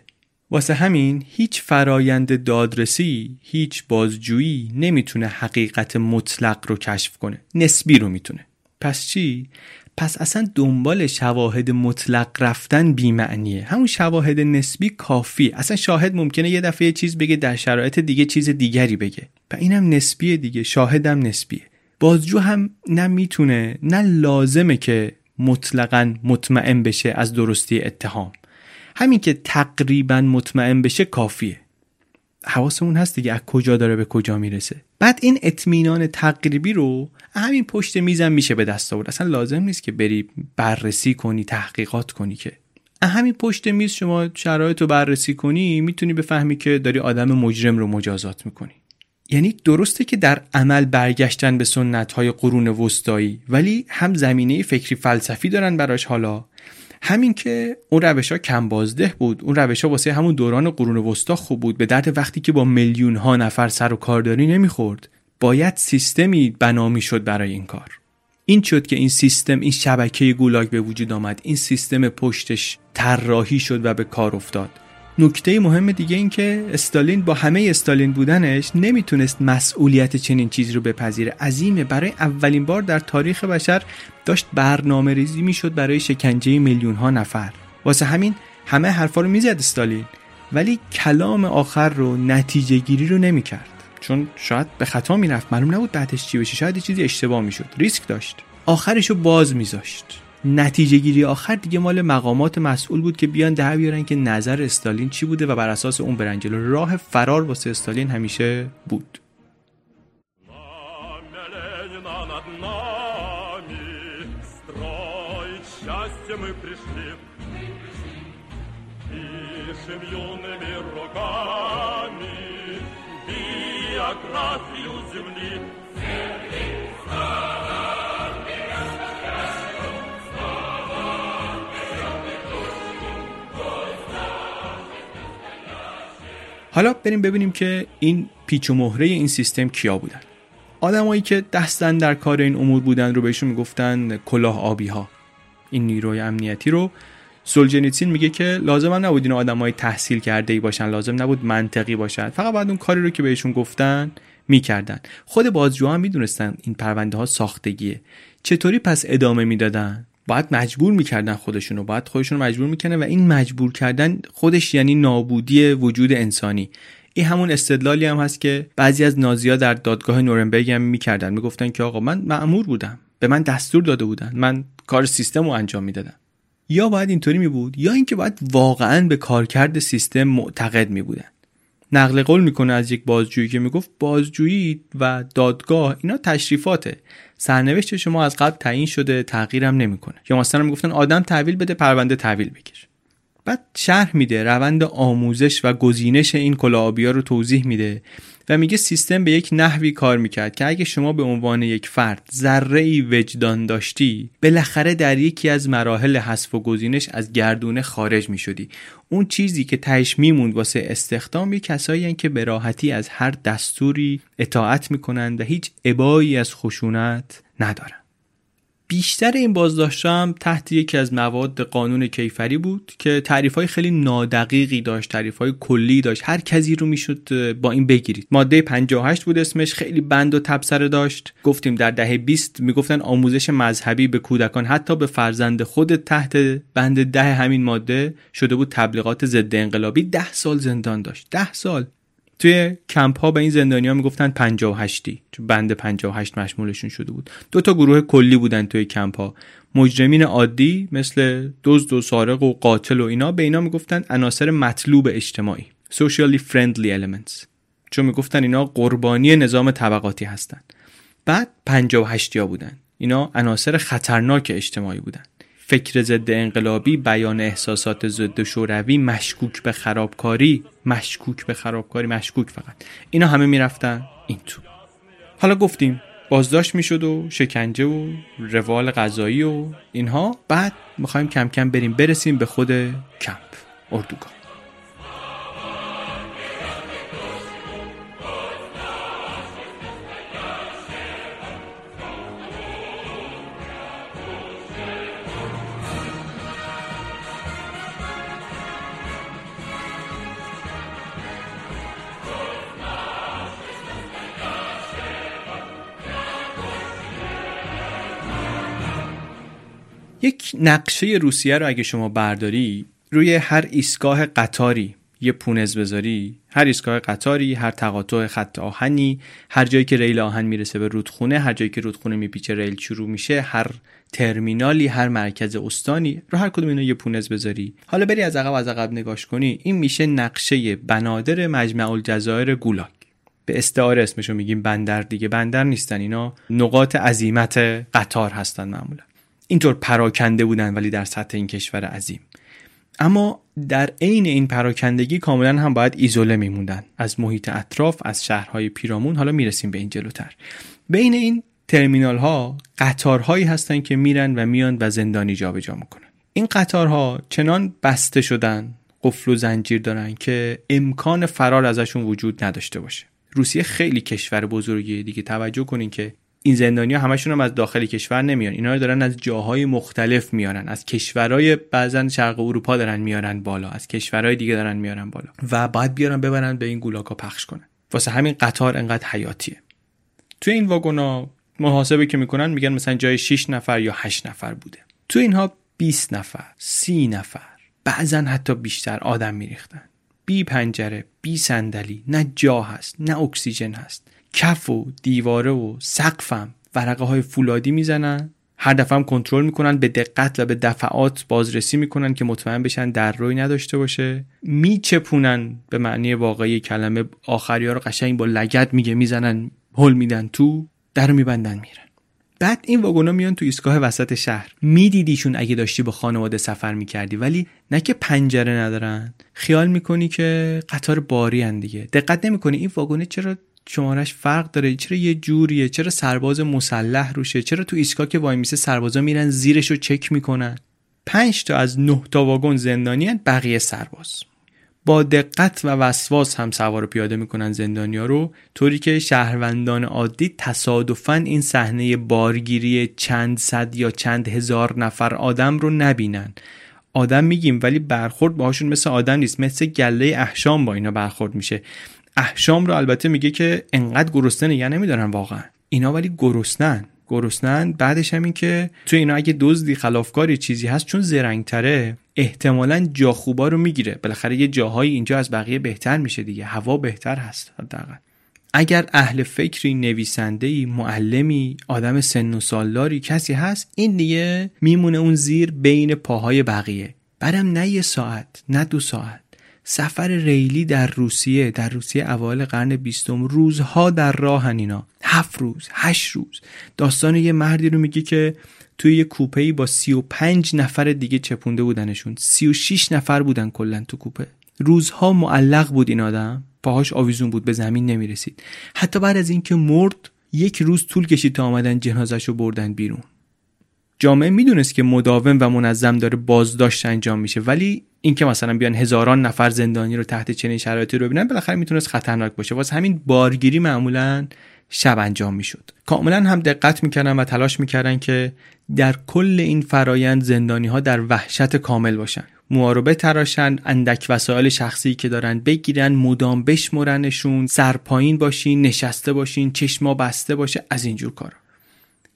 واسه همین هیچ فرایند دادرسی هیچ بازجویی نمی‌تونه حقیقت مطلق رو کشف کنه. نسبی رو می‌تونه. پس چی؟ پس اصلا دنبال شواهد مطلق رفتن بیمعنیه. همون شواهد نسبی کافی. اصلا شاهد ممکنه یه دفعه چیز بگه در شرایط دیگه چیز دیگری بگه. و اینم نسبیه دیگه. شاهدم نسبیه. بازجو هم نه می‌تونه نه لازمه که مطلقا مطمئن بشه از درستی اتهام. همین که تقریبا مطمئن بشه کافیه. حواسمون هست دیگه از کجا داره به کجا می‌رسه. بعد این اطمینان تقریبی رو همین پشت میزم میشه به دست آورد. اصلا لازم نیست که بری بررسی کنی تحقیقات کنی که. همین پشت میز شما شرایط رو بررسی کنی می‌تونی بفهمی که داری آدم مجرم رو مجازات می‌کنی. یعنی درسته که در عمل برگشتن به سنت های قرون وسطایی ولی هم زمینه فکری فلسفی دارن براش حالا. همین که اون روش ها کم بازده بود اون روش ها واسه همون دوران قرون وسطا خوب بود. به درد وقتی که با میلیون ها نفر سر و کارداری نمی‌خورد باید سیستمی بنا شد برای این کار. این شد که این سیستم این شبکه گولاگ به وجود آمد. این سیستم پشتش طراحی شد و به کار افتاد. نکته مهم دیگه این که استالین با همه استالین بودنش نمی‌تونست مسئولیت چنین چیزی رو بپذیره. عظیمه برای اولین بار در تاریخ بشر داشت برنامه ریزی می‌شد برای شکنجه میلیون ها نفر. واسه همین همه حرفا رو می‌زد استالین ولی کلام آخر رو نتیجه گیری رو نمی‌کرد. چون شاید به خطا می‌رفت. معلوم نبود بعدش چی بشه. شاید چیزی اشتباه می‌شد. ریسک داشت. آخرش رو باز میذاشت. نتیجه گیری آخر دیگه مال مقامات مسئول بود که بیان ده بیارن که نظر استالین چی بوده و بر اساس اون برن راه فرار واسه استالین همیشه بود. حالا بریم ببینیم که این پیچ و مهره این سیستم کیا بودن. آدمایی که دستن در کار این امور بودن رو بهشون می‌گفتن کلاه آبی ها این نیروی امنیتی رو سولجنیتسین میگه که لازم هم نبود این آدمای تحصیل کرده ای باشن لازم نبود منطقی باشن. فقط بعد اون کاری رو که بهشون گفتن می‌کردن. خود بازجوها هم می‌دونستن این پرونده ها ساختگیه. چطوری پس ادامه می‌دادن؟ باید مجبور می‌کردن خودشونو باید خودشون مجبور می‌کنه و این مجبور کردن خودش یعنی نابودی وجود انسانی. این همون استدلالی هم هست که بعضی از نازیا در دادگاه نورنبرگ هم می‌کردن. می‌گفتن که آقا من معمور بودم. به من دستور داده بودن. من کار سیستم رو انجام می‌دادم. یا باید اینطوری می بود یا اینکه باید واقعا به کارکرد سیستم معتقد می بودن نقل قول می‌کنه از یک بازجویی که می‌گفت بازجویی و دادگاه اینا تشریفاته. سرنوشت شما از قبل تعیین شده تغییرم نمی‌کنه. یا مثلا می‌گفتن آدم تحویل بده پرونده تحویل بگیر بعد شرح میده روند آموزش و گزینش این کلاهآبیا رو توضیح میده. و میگه سیستم به یک نحوی کار می‌کرد که اگه شما به عنوان یک فرد ذره ای وجدان داشتی بالاخره در یکی از مراحل حذف و گزینش از گردونه خارج می‌شدی. اون چیزی که تهش میموند واسه استخدام یه کسایی که به راحتی از هر دستوری اطاعت می‌کنند و هیچ ابایی از خشونت ندارن. بیشتر این بازداشت هم تحت یکی از مواد قانون کیفری بود که تعریف های خیلی نادقیقی داشت تعریف های کلی داشت. هر کسی رو می‌شد با این بگیرید. ماده 58 بود اسمش خیلی بند و تبصره داشت. گفتیم در دهه 20 می‌گفتن آموزش مذهبی به کودکان حتی به فرزند خود تحت بند ده همین ماده شده بود تبلیغات ضد انقلابی. ده سال زندان داشت. ده سال. توی کمپ ها به این زندانیا می‌گفتن 58 چون بند 58 مشمولشون شده بود. دو تا گروه کلی بودن توی کمپ ها مجرمین عادی مثل دزد و سارق و قاتل و اینا به اینا می‌گفتن عناصر مطلوب اجتماعی. Socially friendly elements. چون می‌گفتن اینا قربانی نظام طبقاتی هستن. بعد 58 یا بودن. اینا عناصر خطرناک اجتماعی بودن. فکر ضد انقلابی بیان احساسات ضد شوروی مشکوک به خرابکاری مشکوک به خرابکاری مشکوک فقط. اینا همه می‌رفتن این تو. حالا گفتیم بازداشت می‌شد و شکنجه و روال غذایی و اینها. بعد می‌خوایم کم کم بریم برسیم به خود کمپ اردوگاه نقشه روسیه رو اگه شما برداری روی هر ایستگاه قطاری یه پونز بذاری هر ایستگاه قطاری هر تقاطع خط آهنی هر جایی که ریل آهن می‌رسه به رودخونه هر جایی که رودخونه میپیچه ریل شروع میشه هر ترمینالی هر مرکز استانی رو هر کدوم اینا یه پونز بذاری. حالا بری از عقب از عقب نگاش کنی این میشه نقشه بنادر مجمع الجزایر گولاک به استعاره اسمشو میگیم بندر دیگه بندر نیستن اینا. نقاط عظیمت قطار هستن معمولا. اینطور پراکنده بودن ولی در سطح این کشور عظیم. اما در عین این پراکندگی کاملا هم باید ایزوله میموندن. از محیط اطراف از شهرهای پیرامون حالا می‌رسیم به این جلوتر. بین این ترمینال ها قطارهایی هستند که میرن و میان و زندانی جابجا می‌کنن. این قطارها چنان بسته شدن قفل و زنجیر دارن که امکان فرار ازشون وجود نداشته باشه. روسیه خیلی کشور بزرگیه. دیگه توجه کنین که این زندانیا همشون هم از داخل کشور نمیان. اینا رو دارن از جاهای مختلف میارن. از کشورهای بعضا شرق اروپا دارن میارن بالا. از کشورهای دیگه دارن میارن بالا. و بعد بیارن ببرن به این گولاکا پخش کنن. واسه همین قطار انقدر حیاتیه. توی این واگونا محاسبه که می‌کنن میگن مثلا جای 6 نفر یا 8 نفر بوده. تو اینها 20 نفر 30 نفر بعضا حتی بیشتر آدم میریختن. بی پنجره بی صندلی نه جا هست نه اکسیژن هست. کف و دیواره و سقفم ورقه های فولادی می‌زنن. هر دفعه هم کنترل می‌کنن به دقت و به دفعات بازرسی می‌کنن که مطمئن بشن در روی نداشته باشه. میچپونن به معنی واقعی کلمه آخری ها رو قشنگ با لگت میگه می‌زنن هل میدن تو در میبندن میرن. بعد این واگونا میان تو ایستگاه وسط شهر. میدیدیشون اگه داشتی با خانواده سفر می‌کردی ولی نه که پنجره ندارن. خیال می‌کنی که قطار باری دیگه. دقت نمی‌کنی این واگونه چرا شمارش فرق داره چرا یه جوریه؟ چرا سرباز مسلح روشه؟ چرا تو ایستگاه که وای میسه سربازا میرن زیرش رو چک می‌کنن؟ پنج تا از نه تا واگن زندانیان بقیه سرباز. با دقت و وسواس هم سوار پیاده می‌کنن زندانیا رو. طوری که شهروندان عادی تصادفا این صحنه بارگیری چند صد یا چند هزار نفر آدم رو نبینن. آدم میگیم ولی برخورد باهاشون مثل آدم نیست مثل گله احشام با اینا برخورد میشه. احشام رو البته میگه که انقدر گرسنه نگه نمیدارن واقعا. اینا ولی گرسنن. گرسنن بعدش هم این که تو اینا اگه دزدی خلافکاری چیزی هست چون زرنگتره احتمالا جا خوبا رو می‌گیره. بالاخره یه جاهایی اینجا از بقیه بهتر میشه دیگه. هوا بهتر هست حداقل. اگر اهل فکری نویسندهی معلمی آدم سن و سالداری کسی هست این دیگه میمونه اون زیر بین پاهای بقیه. برم نه یه ساعت نه دو ساعت. سفر ریلی در روسیه در روسیه اوایل قرن بیستم. روزها در راهن اینا. هفت روز هشت روز. داستان یه مردی رو میگه که توی یه کوپه ای با سی و پنج نفر دیگه چپونده بودنشون. سی و شیش نفر بودن کلا تو کوپه. روزها معلق بود این آدم. پاهاش آویزون بود به زمین نمی‌رسید. حتی بعد از اینکه مرد یک روز طول کشید تا آمدن جنازش رو بردن بیرون. جامعه می‌دونست که مداوم و منظم داره بازداشت انجام میشه ولی اینکه مثلا بیان هزاران نفر زندانی رو تحت چنین شرایطی رو ببینن بالاخره می‌تونست خطرناک باشه. واسه همین بارگیری معمولا شب انجام می‌شد. کاملا هم دقت می‌کردن و تلاش می‌کردن که در کل این فرایند زندانی ها در وحشت کامل باشن. مواربه تراشن اندک وسایل شخصی که دارن بگیرن مدام بشمرنشون سرپایین باشین نشسته باشین چشما بسته باشه از اینجور کارا.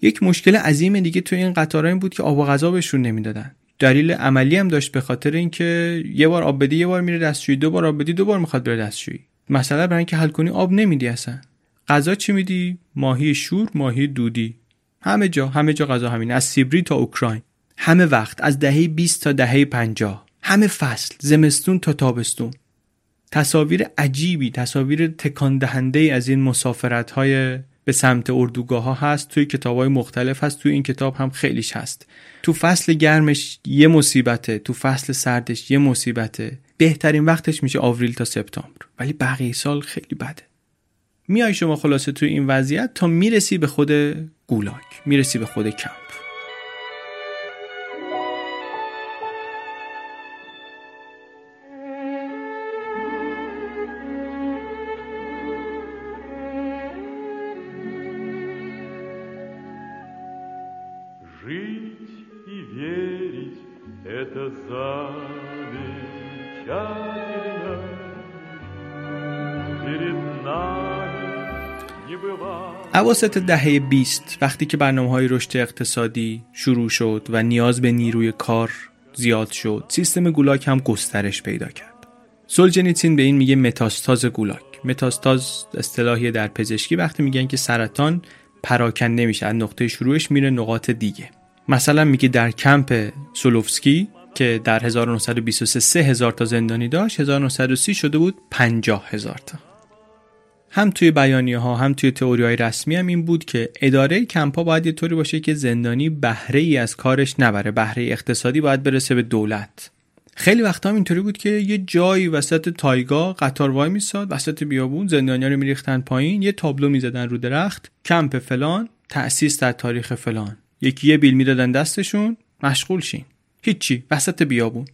یک مشکل عظیم دیگه توی این قطارها این بود که آب و غذا بهشون نمی‌دادن. دلیل عملی هم داشت به خاطر اینکه یه بار آب بدی یه بار میره دستشویی دو بار آب بدی دو بار می‌خواد بره دستشویی. مثلا برای اینکه حل کنی آب نمیدی اصلا. غذا چی میدی؟ ماهی شور ماهی دودی. همه جا همه جا غذا همین از سیبری تا اوکراین. همه وقت از دهه 20 تا دهه 50 همه فصل زمستون تا تابستون. تصاویر عجیبی تصاویر تکان دهنده از این مسافرت های به سمت اردوگاه ها هست توی کتاب های مختلف هست توی این کتاب هم خیلیش هست. تو فصل گرمش یه مصیبته تو فصل سردش یه مصیبته. بهترین وقتش میشه آوریل تا سپتامبر. ولی بقیه سال خیلی بده. میای شما خلاصه توی این وضعیت تا می‌رسی به خود گولاک می‌رسی به خود کمپ اواسط دهه 20 وقتی که برنامه های رشد اقتصادی شروع شد و نیاز به نیروی کار زیاد شد سیستم گولاک هم گسترش پیدا کرد. سولجنیتسین به این میگه متاستاز گولاک. متاستاز اصطلاحی در پزشکی وقتی میگن که سرطان پراکنده میشه از نقطه شروعش میره نقاط دیگه. مثلا میگه در کمپ سولوفسکی که در 1923 سه هزار تا زندانی داشت 1930 شده بود 50 هزار تا. هم توی بیانیه ها هم توی تئوری های رسمی هم این بود که اداره کمپا باید یه طوری باشه که زندانی بهره ای از کارش نبره بهره اقتصادی باید برسه به دولت. خیلی وقتا هم اینطوری بود که یه جایی وسط تایگا قطار وای میساد وسط بیابون زندانیا رو میریختن پایین یه تابلو می‌زدن رو درخت کمپ فلان تأسیس در تاریخ فلان. یکی یه بیل می‌دادن دستشون مشغول شین. هیچی وسط بیابون.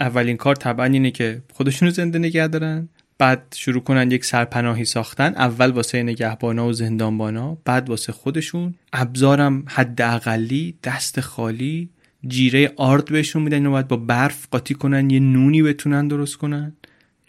اولین کار طبعا اینه که خودشونو زنده نگه دارن. بعد شروع کنن یک سرپناهی ساختن. اول واسه نگهبانا و زندانبانا بعد واسه خودشون. ابزارم حد اقلی دست خالی جیره آرد بهشون میدن. و باید با برف قاطی کنن یه نونی بتونن درست کنن.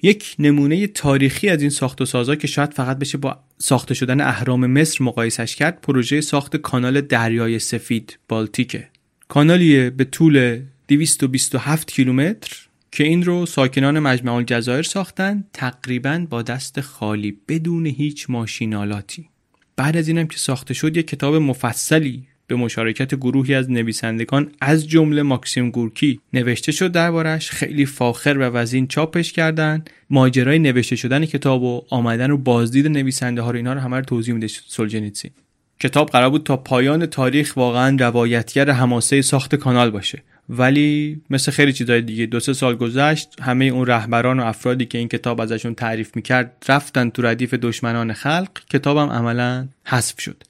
یک نمونه تاریخی از این ساخت و سازا که شاید فقط بشه با ساخته شدن اهرام مصر مقایسش کرد پروژه ساخت کانال دریای سفید بالتیکه. کانالیه به طول 227 کیلومتر. که این رو ساکنان مجمع الجزایر ساختن تقریبا با دست خالی بدون هیچ ماشینالاتی. بعد از اینم که ساخته شد یک کتاب مفصلی به مشارکت گروهی از نویسندگان از جمله ماکسیم گورکی نوشته شد. دربارش خیلی فاخر و وزین چاپش کردن. ماجرای نوشته شدن کتاب و آمدن و بازدید نویسنده ها رو اینا رو همه رو توضیح میده سولجنیتسین کتاب قرار بود تا پایان تاریخ واقعا روایتگر حماسه ساخت کانال باشه. ولی مثل خیلی چیزای دیگه دو سه سال گذشت همه اون رهبران و افرادی که این کتاب ازشون تعریف می‌کرد رفتن تو ردیف دشمنان خلق. کتابم عملا حذف شد.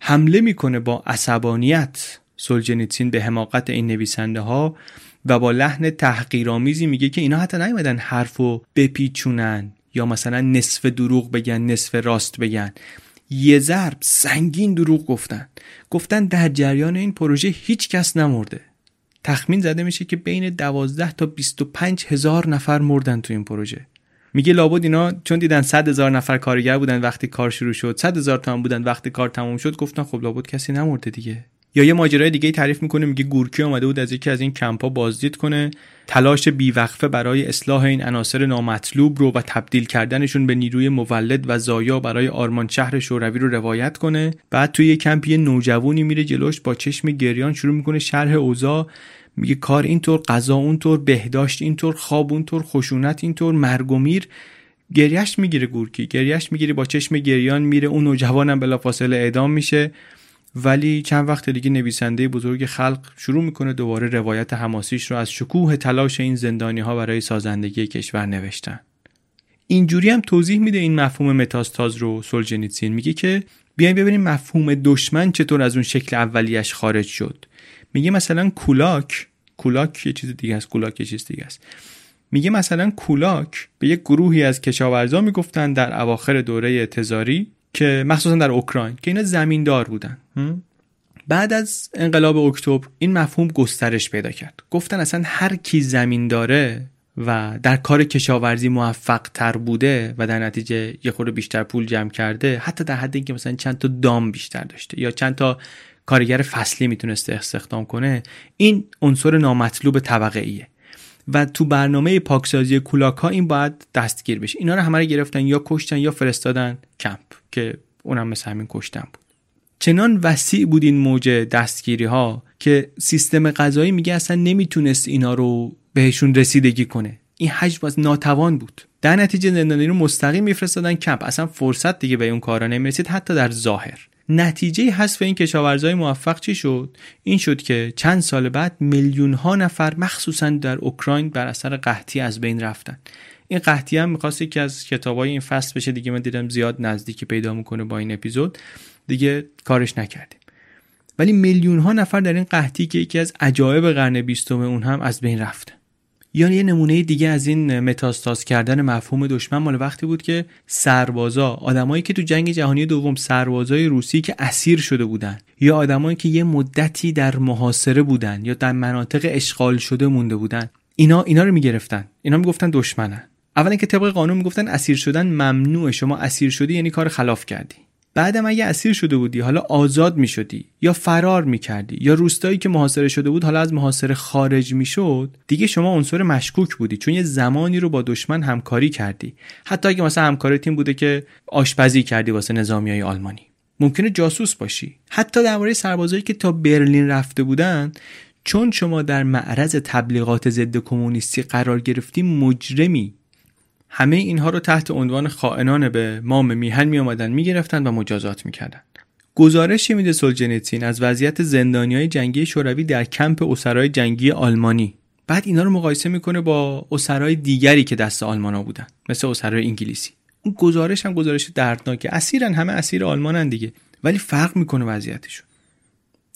حمله می‌کنه با عصبانیت سولجنیتسین به حماقت این نویسنده ها و با لحن تحقیرآمیزی میگه که اینا حتی نیومدن حرفو بپیچونن یا مثلا نصف دروغ بگن نصف راست بگن. یه ضرب سنگین دروغ گفتن. گفتن در جریان این پروژه هیچ کس نمرده. تخمین زده میشه که بین 12 تا 25 هزار نفر مردن تو این پروژه. میگه لابد اینا چون دیدن 100 هزار نفر کارگر بودن وقتی کار شروع شد 100 هزار تا بودن وقتی کار تموم شد گفتن خب لابد کسی نمرده دیگه. یا یه ماجرای دیگه تعریف می‌کنه میگه گورکی آمده بود از یکی از این کمپا بازدید کنه. تلاش بیوقفه برای اصلاح این عناصر نامطلوب رو و تبدیل کردنشون به نیروی مولد و زایا برای آرمان شهر شوروی رو روایت کنه. بعد توی یه کمپی نوجوانی میره جلوش با چشم گریان شروع می‌کنه شرح اوضاع. میگه کار اینطور غذا اونطور بهداشت اینطور خواب اونطور خشونت اینطور مرگ و میر. گریش می‌گیره گورکی گریش می‌گیره با چشم گریان میره اون نوجوانم بلافاصله اعدام میشه. ولی چند وقت دیگه نویسنده بزرگ خلق شروع می‌کنه دوباره روایت حماسیش رو از شکوه تلاش این زندانی ها برای سازندگی کشور نوشتن. اینجوری هم توضیح میده این مفهوم متاستاز رو سولجنیتسین میگه که بیایم ببینیم مفهوم دشمن چطور از اون شکل اولیش خارج شد. میگه مثلا کولاک کولاک یه چیز دیگه است کولاک یه چیز دیگه است. میگه مثلا کولاک به یک گروهی از کشاورزا می‌گفتن در اواخر دوره تزاری که مخصوصا در اوکراین که اینا زمیندار بودن. بعد از انقلاب اکتبر این مفهوم گسترش پیدا کرد. گفتن اصلا هر کی زمین داره و در کار کشاورزی موفق تر بوده و در نتیجه یه خورده بیشتر پول جمع کرده حتی در حد اینکه مثلا چند تا دام بیشتر داشته یا چند تا کارگر فصلی می‌تونسته استخدام کنه این عنصر نامطلوب طبقه ایه و تو برنامه پاکسازی کولاک ها این باید دستگیر بشه. اینا رو همه رو گرفتن یا کشتن یا فرستادن کمپ. که اونم مثل همین کشتن بود. چنان وسیع بود این موج دستگیری ها که سیستم غذایی میگه اصلا نمی‌تونست اینا رو بهشون رسیدگی کنه. این حجم باز ناتوان بود. در نتیجه زندانی رو مستقیم میفرستادن کمپ. اصلا فرصت دیگه به اون کارا نمی‌رسید حتی در ظاهر. نتیجه حذف این کشاورزای موفق چی شد؟ این شد که چند سال بعد میلیون ها نفر مخصوصا در اوکراین بر اثر قحطی از بین رفتن. این قحطی هم می‌خواست که از کتابای این فصل بشه. دیگه من دیدم زیاد نزدیکی پیدا می‌کنه با این اپیزود. دیگه کارش نکردیم. ولی میلیون ها نفر در این قحطی که یکی از عجایب قرن بیستم اون هم از بین رفته. یا یه نمونه دیگه از این متاستاز کردن مفهوم دشمن مال وقتی بود که سربازا آدمایی که تو جنگ جهانی دوم سربازای روسی که اسیر شده بودن یا آدمایی که یه مدتی در محاصره بودن یا در مناطق اشغال شده مونده بودن اینا اینا رو می‌گرفتن. اینا می‌گفتن دشمنن. اولا که طبق قانون می‌گفتن اسیر شدن ممنوع شما اسیر شدی یعنی کار خلاف کردی. بعدم اگه اسیر شده بودی حالا آزاد می شدی یا فرار می کردی یا روستایی که محاصره شده بود حالا از محاصره خارج می شد دیگه شما عنصر مشکوک بودی. چون یه زمانی رو با دشمن همکاری کردی. حتی اگه مثلا همکار تیم بوده که آشپزی کردی واسه نظامی های آلمانی. ممکنه جاسوس باشی. حتی درباره سربازایی که تا برلین رفته بودن چون شما در معرض تبلیغات ضد کمونیستی قرار گرفتی مجرمی. همه اینها رو تحت عنوان خائنان به مام میهن می آمدن می گرفتن و مجازات می کردن. گزارشی میده سولجنیتسین از وضعیت زندانی های جنگی شوروی در کمپ اسرای جنگی آلمانی. بعد اینا رو مقایسه می‌کنه با اسرای دیگری که دست آلمانا بودن مثل اسرای انگلیسی. اون گزارش هم گزارش دردناکه. اسیرن همه اسیر آلمانن دیگه ولی فرق می‌کنه وضعیتشون.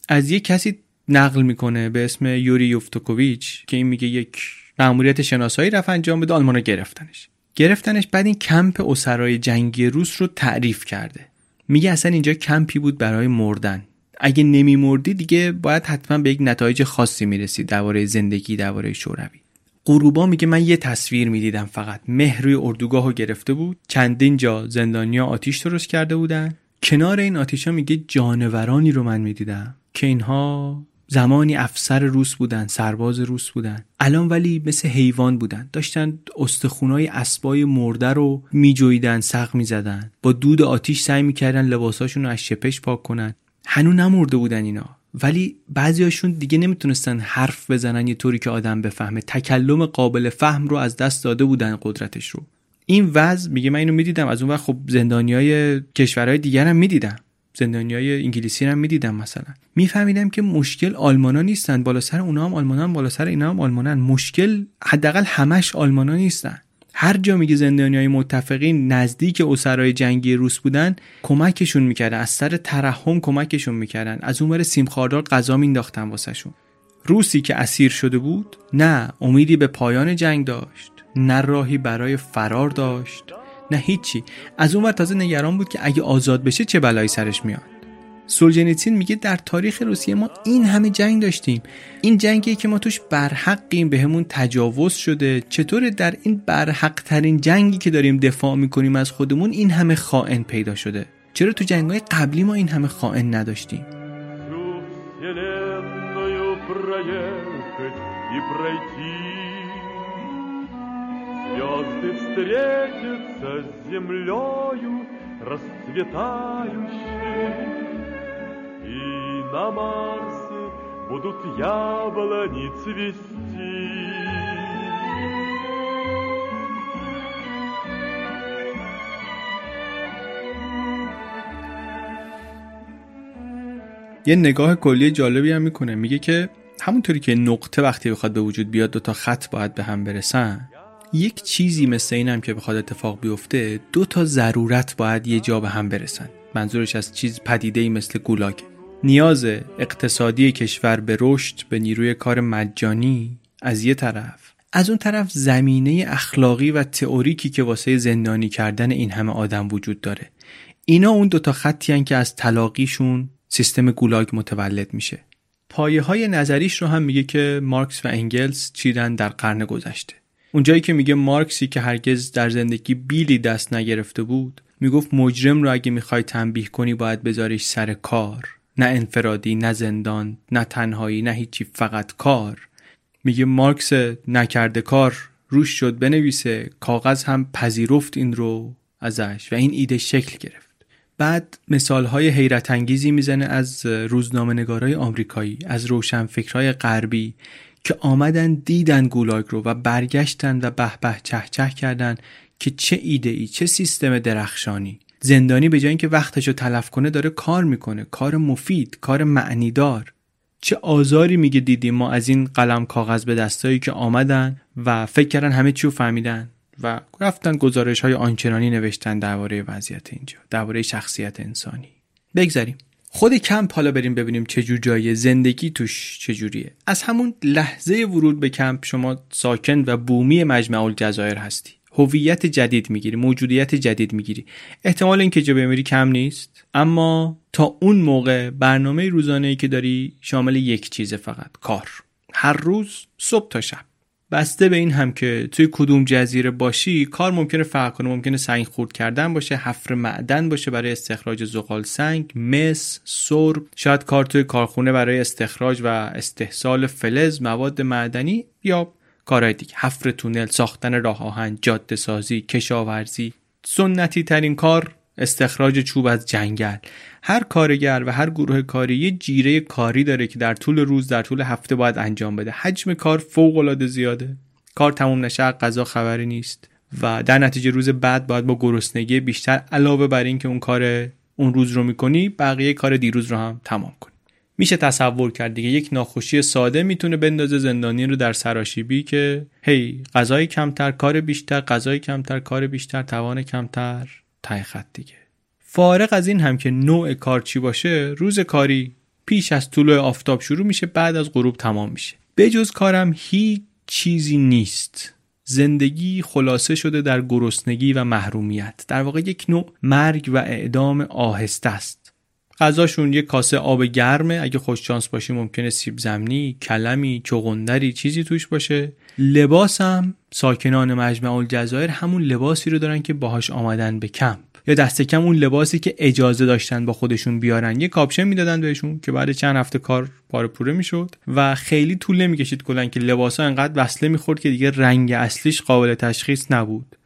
از یک کسی نقل می‌کنه به اسم یوری یوفتوکوویچ که این میگه یک مأموریت شناسایی رفت انجام بده آلمانا گرفتنش. گرفتنش بعد این کمپ اسرای جنگی روس رو تعریف کرده. میگه اصلا اینجا کمپی بود برای مردن. اگه نمیمردی دیگه باید حتما به یک نتایج خاصی می‌رسید درباره زندگی درباره شوروی. غروبا میگه من یه تصویر می‌دیدم فقط. مهر روی اردوگاه رو گرفته بود. چندین جا زندانیا آتیش درست کرده بودن. کنار این آتیش ها میگه جانورانی رو من می‌دیدم که اینها زمانی افسر روس بودن سرباز روس بودن. الان ولی مثل حیوان بودن. داشتن استخونای اسبای مرده رو میجویدن سق می‌زدن. با دود آتیش سعی می‌کردن لباساشون رو از شپش پاک کنن. هنو نمرده بودن اینا. ولی بعضیاشون دیگه نمی‌تونستن حرف بزنن یه طوری که آدم بفهمه. تکلم قابل فهم رو از دست داده بودن قدرتش رو. این وضع میگه من اینو می‌دیدم. از اون وقت خب زندانیای کشورهای دیگر هم می‌دیدم های انگلیسی رو می‌دیدم مثلا. میفهمیدم که مشکل آلمانا نیستن. بالا سر اونا هم آلمانان بالا سر اینا هم آلمانن مشکل حداقل همش آلمانا نیستن. هر جا میگه زندانی های متفقین نزدیک اسرای جنگی روس بودن کمکشون می‌کردن. از سر ترحم کمکشون می‌کردن. از اون سیم خاردار غذا مینداختن واسهشون. روسی که اسیر شده بود نه. امیدی به پایان جنگ داشت. نه راهی برای فرار داشت. نه هیچی. از اون تازه نگران بود که اگه آزاد بشه چه بلایی سرش میاد. سولجنیتسین میگه در تاریخ روسیه ما این همه جنگ داشتیم. این جنگی که ما توش برحقیم به همون تجاوز شده. چطور در این برحق ترین جنگی که داریم دفاع می‌کنیم از خودمون این همه خائن پیدا شده؟ چرا تو جنگ های قبلی ما این همه خائن نداشتیم؟ встретиться с землею расцветающей. И на Марсе будут яблони цвести. یه نگاه کلی جالبی هم میکنه میگه که همونطوری که نقطه وقتی بخواد به وجود بیاد دو تا خط باید به هم برسن یک چیزی مثل این که بخواد اتفاق بیفته دو تا ضرورت باید یه جا به هم برسن. منظورش از چیز پدیده ای مثل گولاگ. نیاز اقتصادی کشور به رشد به نیروی کار مجانی از یه طرف. از اون طرف زمینه اخلاقی و تئوریکی که واسه زندانی کردن این همه آدم وجود داره. اینا اون دوتا خطی که از تلاقیشون سیستم گولاگ متولد میشه. پایه های نظریش رو هم میگه که مارکس و انگلس چیدن در قرن گذشته. اونجایی که میگه مارکسی که هرگز در زندگی بیلی دست نگرفته بود می‌گفت مجرم رو اگه می‌خوای تنبیه کنی باید بذاریش سر کار. نه انفرادی نه زندان نه تنهایی نه هیچی فقط کار. میگه مارکس نکرده کار روش شد بنویسه کاغذ هم پذیرفت این رو ازش و این ایده شکل گرفت. بعد مثال های حیرت انگیزی می‌زنه از روزنامه نگارای آمریکایی از روشنفکرهای غربی که آمدن دیدن گولاگ رو و برگشتن و به به چه چه کردن که چه ایده ای چه سیستم درخشانی. زندانی به جای اینکه وقتشو تلف کنه داره کار می‌کنه. کار مفید کار معنیدار. چه آزاری میگه دیدیم ما از این قلم کاغذ به دستایی که آمدن و فکر کردن همه چیو فهمیدن و رفتن گزارش های آنچنانی نوشتن درباره وضعیت اینجا درباره شخصیت انسانی. بگذاریم. خود کمپ حالا بریم ببینیم چجور جای زندگی توش چجوریه از همون لحظه ورود به کمپ شما ساکن و بومی مجمع الجزایر هستی. هویت جدید می‌گیری موجودیت جدید می‌گیری. احتمال اینکه جا بمیری کم نیست. اما تا اون موقع برنامه روزانه ای که داری شامل یک چیز فقط کار. هر روز صبح تا شب. بسته به این هم که توی کدوم جزیره باشی کار ممکنه فرق کنه ممکنه سنگ خورد کردن باشه حفر معدن باشه برای استخراج زغال سنگ مس سرب شاید کار توی کارخونه برای استخراج و استحصال فلز مواد معدنی یا کارهای دیگه. حفر تونل ساختن راه آهن جاده سازی کشاورزی. سنتی ترین کار استخراج چوب از جنگل. هر کارگر و هر گروه کاری یه جیره کاری داره که در طول روز در طول هفته باید انجام بده. حجم کار فوق العاده زیاده. کار تموم نشه غذا خبری نیست. و در نتیجه روز بعد باید با گرسنگی بیشتر علاوه بر اینکه اون کار اون روز رو می‌کنی بقیه کار دیروز رو هم تمام کنی. میشه تصور کرد دیگه. یک ناخوشی ساده می‌تونه بندازه زندانی رو در سراشیبی که هی غذای کمتر کار بیشتر غذای کمتر کار بیشتر توان کمتر. تای خط دیگه. فارغ از این هم که نوع کار چی باشه روز کاری پیش از طلوع آفتاب شروع میشه بعد از غروب تمام میشه. بجز کارم هیچ چیزی نیست. زندگی خلاصه شده در گرسنگی و محرومیت. در واقع یک نوع مرگ و اعدام آهسته است. غذاشون یه کاسه آب گرمه. اگه خوششانس باشی ممکنه سیب زمینی، کلمی، چغندری چیزی توش باشه. لباسم ساکنان مجمع الجزایر همون لباسی رو دارن که باهاش آمدن به کمپ. یا دست کم اون لباسی که اجازه داشتن با خودشون بیارن. یه کاپشن می‌دادن بهشون که بعد چند هفته کار پاره پوره می‌شد و خیلی طول نمی‌کشید کلا که لباسا انقدر وصله می‌خورد که دیگه رنگ اصلیش قابل تشخیص نبود.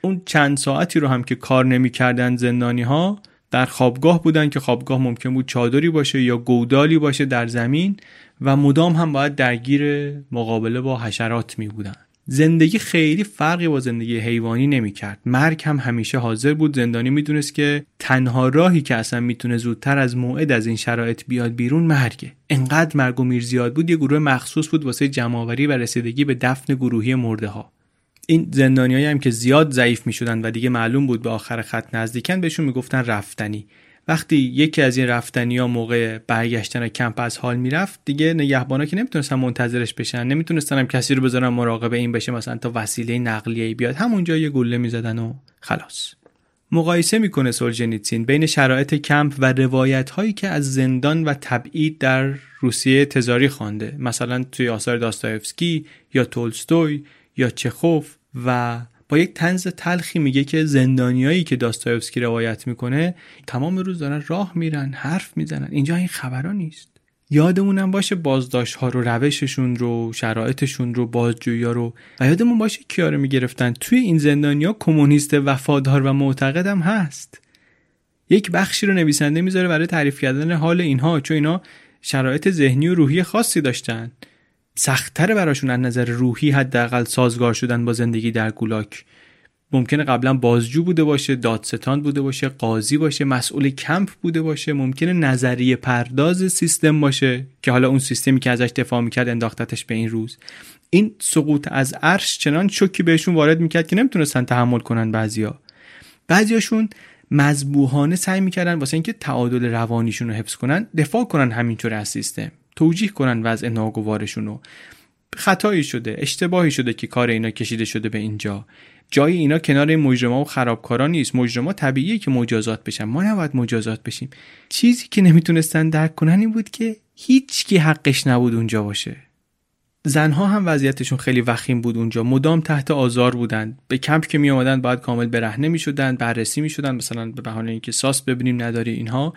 اون چند ساعتی رو هم که کار نمی‌کردن زندانی ها در خوابگاه بودن که خوابگاه ممکن بود چادری باشه یا گودالی باشه در زمین و مدام هم باید درگیر مقابله با حشرات می بودن. زندگی خیلی فرقی با زندگی حیوانی نمی‌کرد. مرگ هم همیشه حاضر بود زندانی می‌دونست که تنها راهی که اصلا می‌تونه زودتر از موعد از این شرایط بیاد بیرون مرگه. انقدر مرگ و میر زیاد بود یه گروه مخصوص بود واسه جمعآوری و رسیدگی به دفن گروهی مرده ها. این زندانیایی هم که زیاد ضعیف می‌شدن و دیگه معلوم بود به آخر خط نزدیکن بهشون می‌گفتن رفتنی. وقتی یکی از این رفتنی ها موقع برگشتن کمپ از حال می‌رفت دیگه نگهبانا که نمی‌تونستن منتظرش بشن نمی‌تونستن هم کسی رو بذارن مراقب این بشه مثلا تا وسیله نقلیه بیاد. همونجا یه گله می‌زدن و خلاص. مقایسه می‌کنه سولجنیتسین بین شرایط کمپ و روایت هایی که از زندان و تبعید در روسیه تزاری خوانده. مثلا توی آثار داستایفسکی یا تولستوی یا چخوف و با یک تنز تلخی میگه که زندانیایی که داستایوفسکی روایت می‌کنه تمام روز دارن راه میرن حرف می‌زنن. اینجا این خبرها نیست. یادمونم باشه بازداشت ها رو روششون رو شرایطشون رو بازجویی رو. و یادمون باشه کیا رو می‌گرفتن. توی این زندانیا کمونیست وفادار و معتقدم هست. یک بخشی رو نویسنده می‌ذاره برای تعریف کردن حال اینها چون اینا شرایط ذهنی و روحی خاصی داشتن. سختتر براشون از نظر روحی حداقل سازگار شدن با زندگی در گولاک. ممکنه قبلا بازجو بوده باشه دادستان بوده باشه قاضی باشه مسئول کمپ بوده باشه ممکنه نظریه پرداز سیستم باشه که حالا اون سیستمی که ازش دفاع می‌کرد انداختتش به این روز. این سقوط از عرش چنان شوکی بهشون وارد می‌کرد که نمی‌تونستن تحمل کنن بعضیا. بعضیاشون مذبوحانه سعی می‌کردن واسه اینکه تعادل روانیشون رو حفظ کنن دفاع کنن همینطور از سیستم. توجیه کنن وضع ناگوارشون رو خطایی شده اشتباهی شده که کار اینا کشیده شده به اینجا. جای اینا کنار مجرما و خرابکارا نیست. مجرما طبیعیه که مجازات بشن. ما نباید مجازات بشیم. چیزی که نمی‌تونستن درک کنن این بود که هیچکی حقش نبود اونجا باشه. زنها هم وضعیتشون خیلی وخیم بود اونجا. مدام تحت آزار بودند. به کمپ که می آمدن باید کامل برهنه می شدن بررسی می شدن مثلا به بهانه اینکه ساس ببینیم نداری اینها.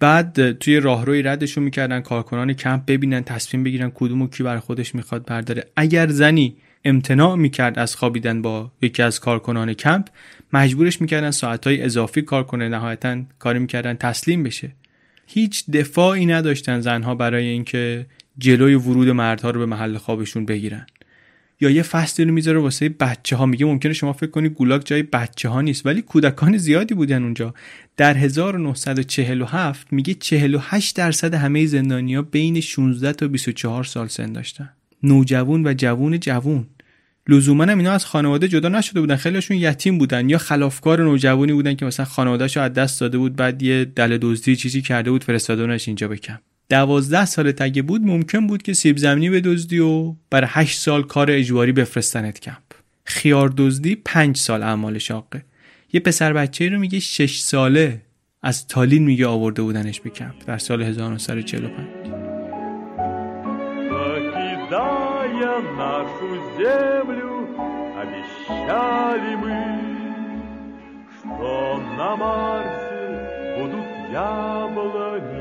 بعد توی راهروی ردشون می‌کردن کارکنان کمپ ببینن تصمیم بگیرن کدوم کی بر خودش می‌خواد برداره. اگر زنی امتناع می‌کرد از خوابیدن با یکی از کارکنان کمپ مجبورش می‌کردن ساعتهای اضافی کار کنه نهایتا کاری می‌کردن تسلیم بشه. هیچ دفاعی نداشتن زنها برای اینکه جلوی ورود مردها رو به محل خوابشون بگیرن. یا یه فصلی رو می‌ذاره واسه بچه ها میگه ممکنه شما فکر کنی گولاک جای بچه ها نیست ولی کودکان زیادی بودن اونجا. در 1947 میگه 48 درصد همه زندانیا بین 16 تا 24 سال سن داشتن. نوجوان و جوون جوون لزوما هم اینا از خانواده جدا نشده بودن. خیلیشون یتیم بودن یا خلافکار نوجوانی بودن که مثلا خانواده‌شو از دست داده بود بعد یه دل دزدی چیزی کرده بود فرستادونش اینجا بکم دوازده سال تگه بود ممکن بود که سیب زمینی به دزدی و برای هشت سال کار اجباری بفرستنت کمپ خیار دزدی پنج سال اعمال شاقه یه پسر بچه رو میگه شش ساله از تالین میگه آورده بودنش به کمپ در سال 1945 Покидая нашу землю, обещали мы, что на Марсе будут яблони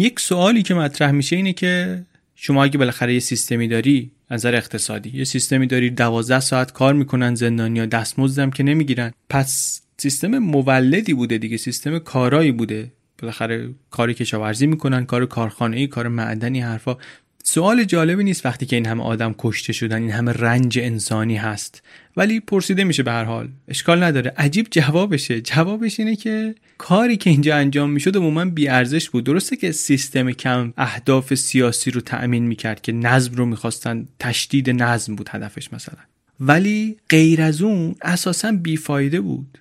یک سوالی که مطرح میشه اینه که شما اگه بالاخره یه سیستمی داری نظر اقتصادی یه سیستمی داری دوازده ساعت کار می‌کنن زندانیا دستمزدم که نمی‌گیرن. پس سیستم مولدی بوده دیگه سیستم کارایی بوده. بالاخره کاری کشاورزی می‌کنن کار کارخانه ای کار معدنی حرفا. سوال جالبی نیست وقتی که این همه آدم کشته شدن این همه رنج انسانی هست. ولی پرسیده میشه به هر حال. اشکال نداره. عجیب جوابشه. جوابش اینه که کاری که اینجا انجام می‌شد عموما بی ارزش بود. درسته که سیستم کم اهداف سیاسی رو تأمین می‌کرد که نظم رو می‌خواستن. تشدید نظم بود هدفش مثلا. ولی غیر از اون اساسا بیفایده بود.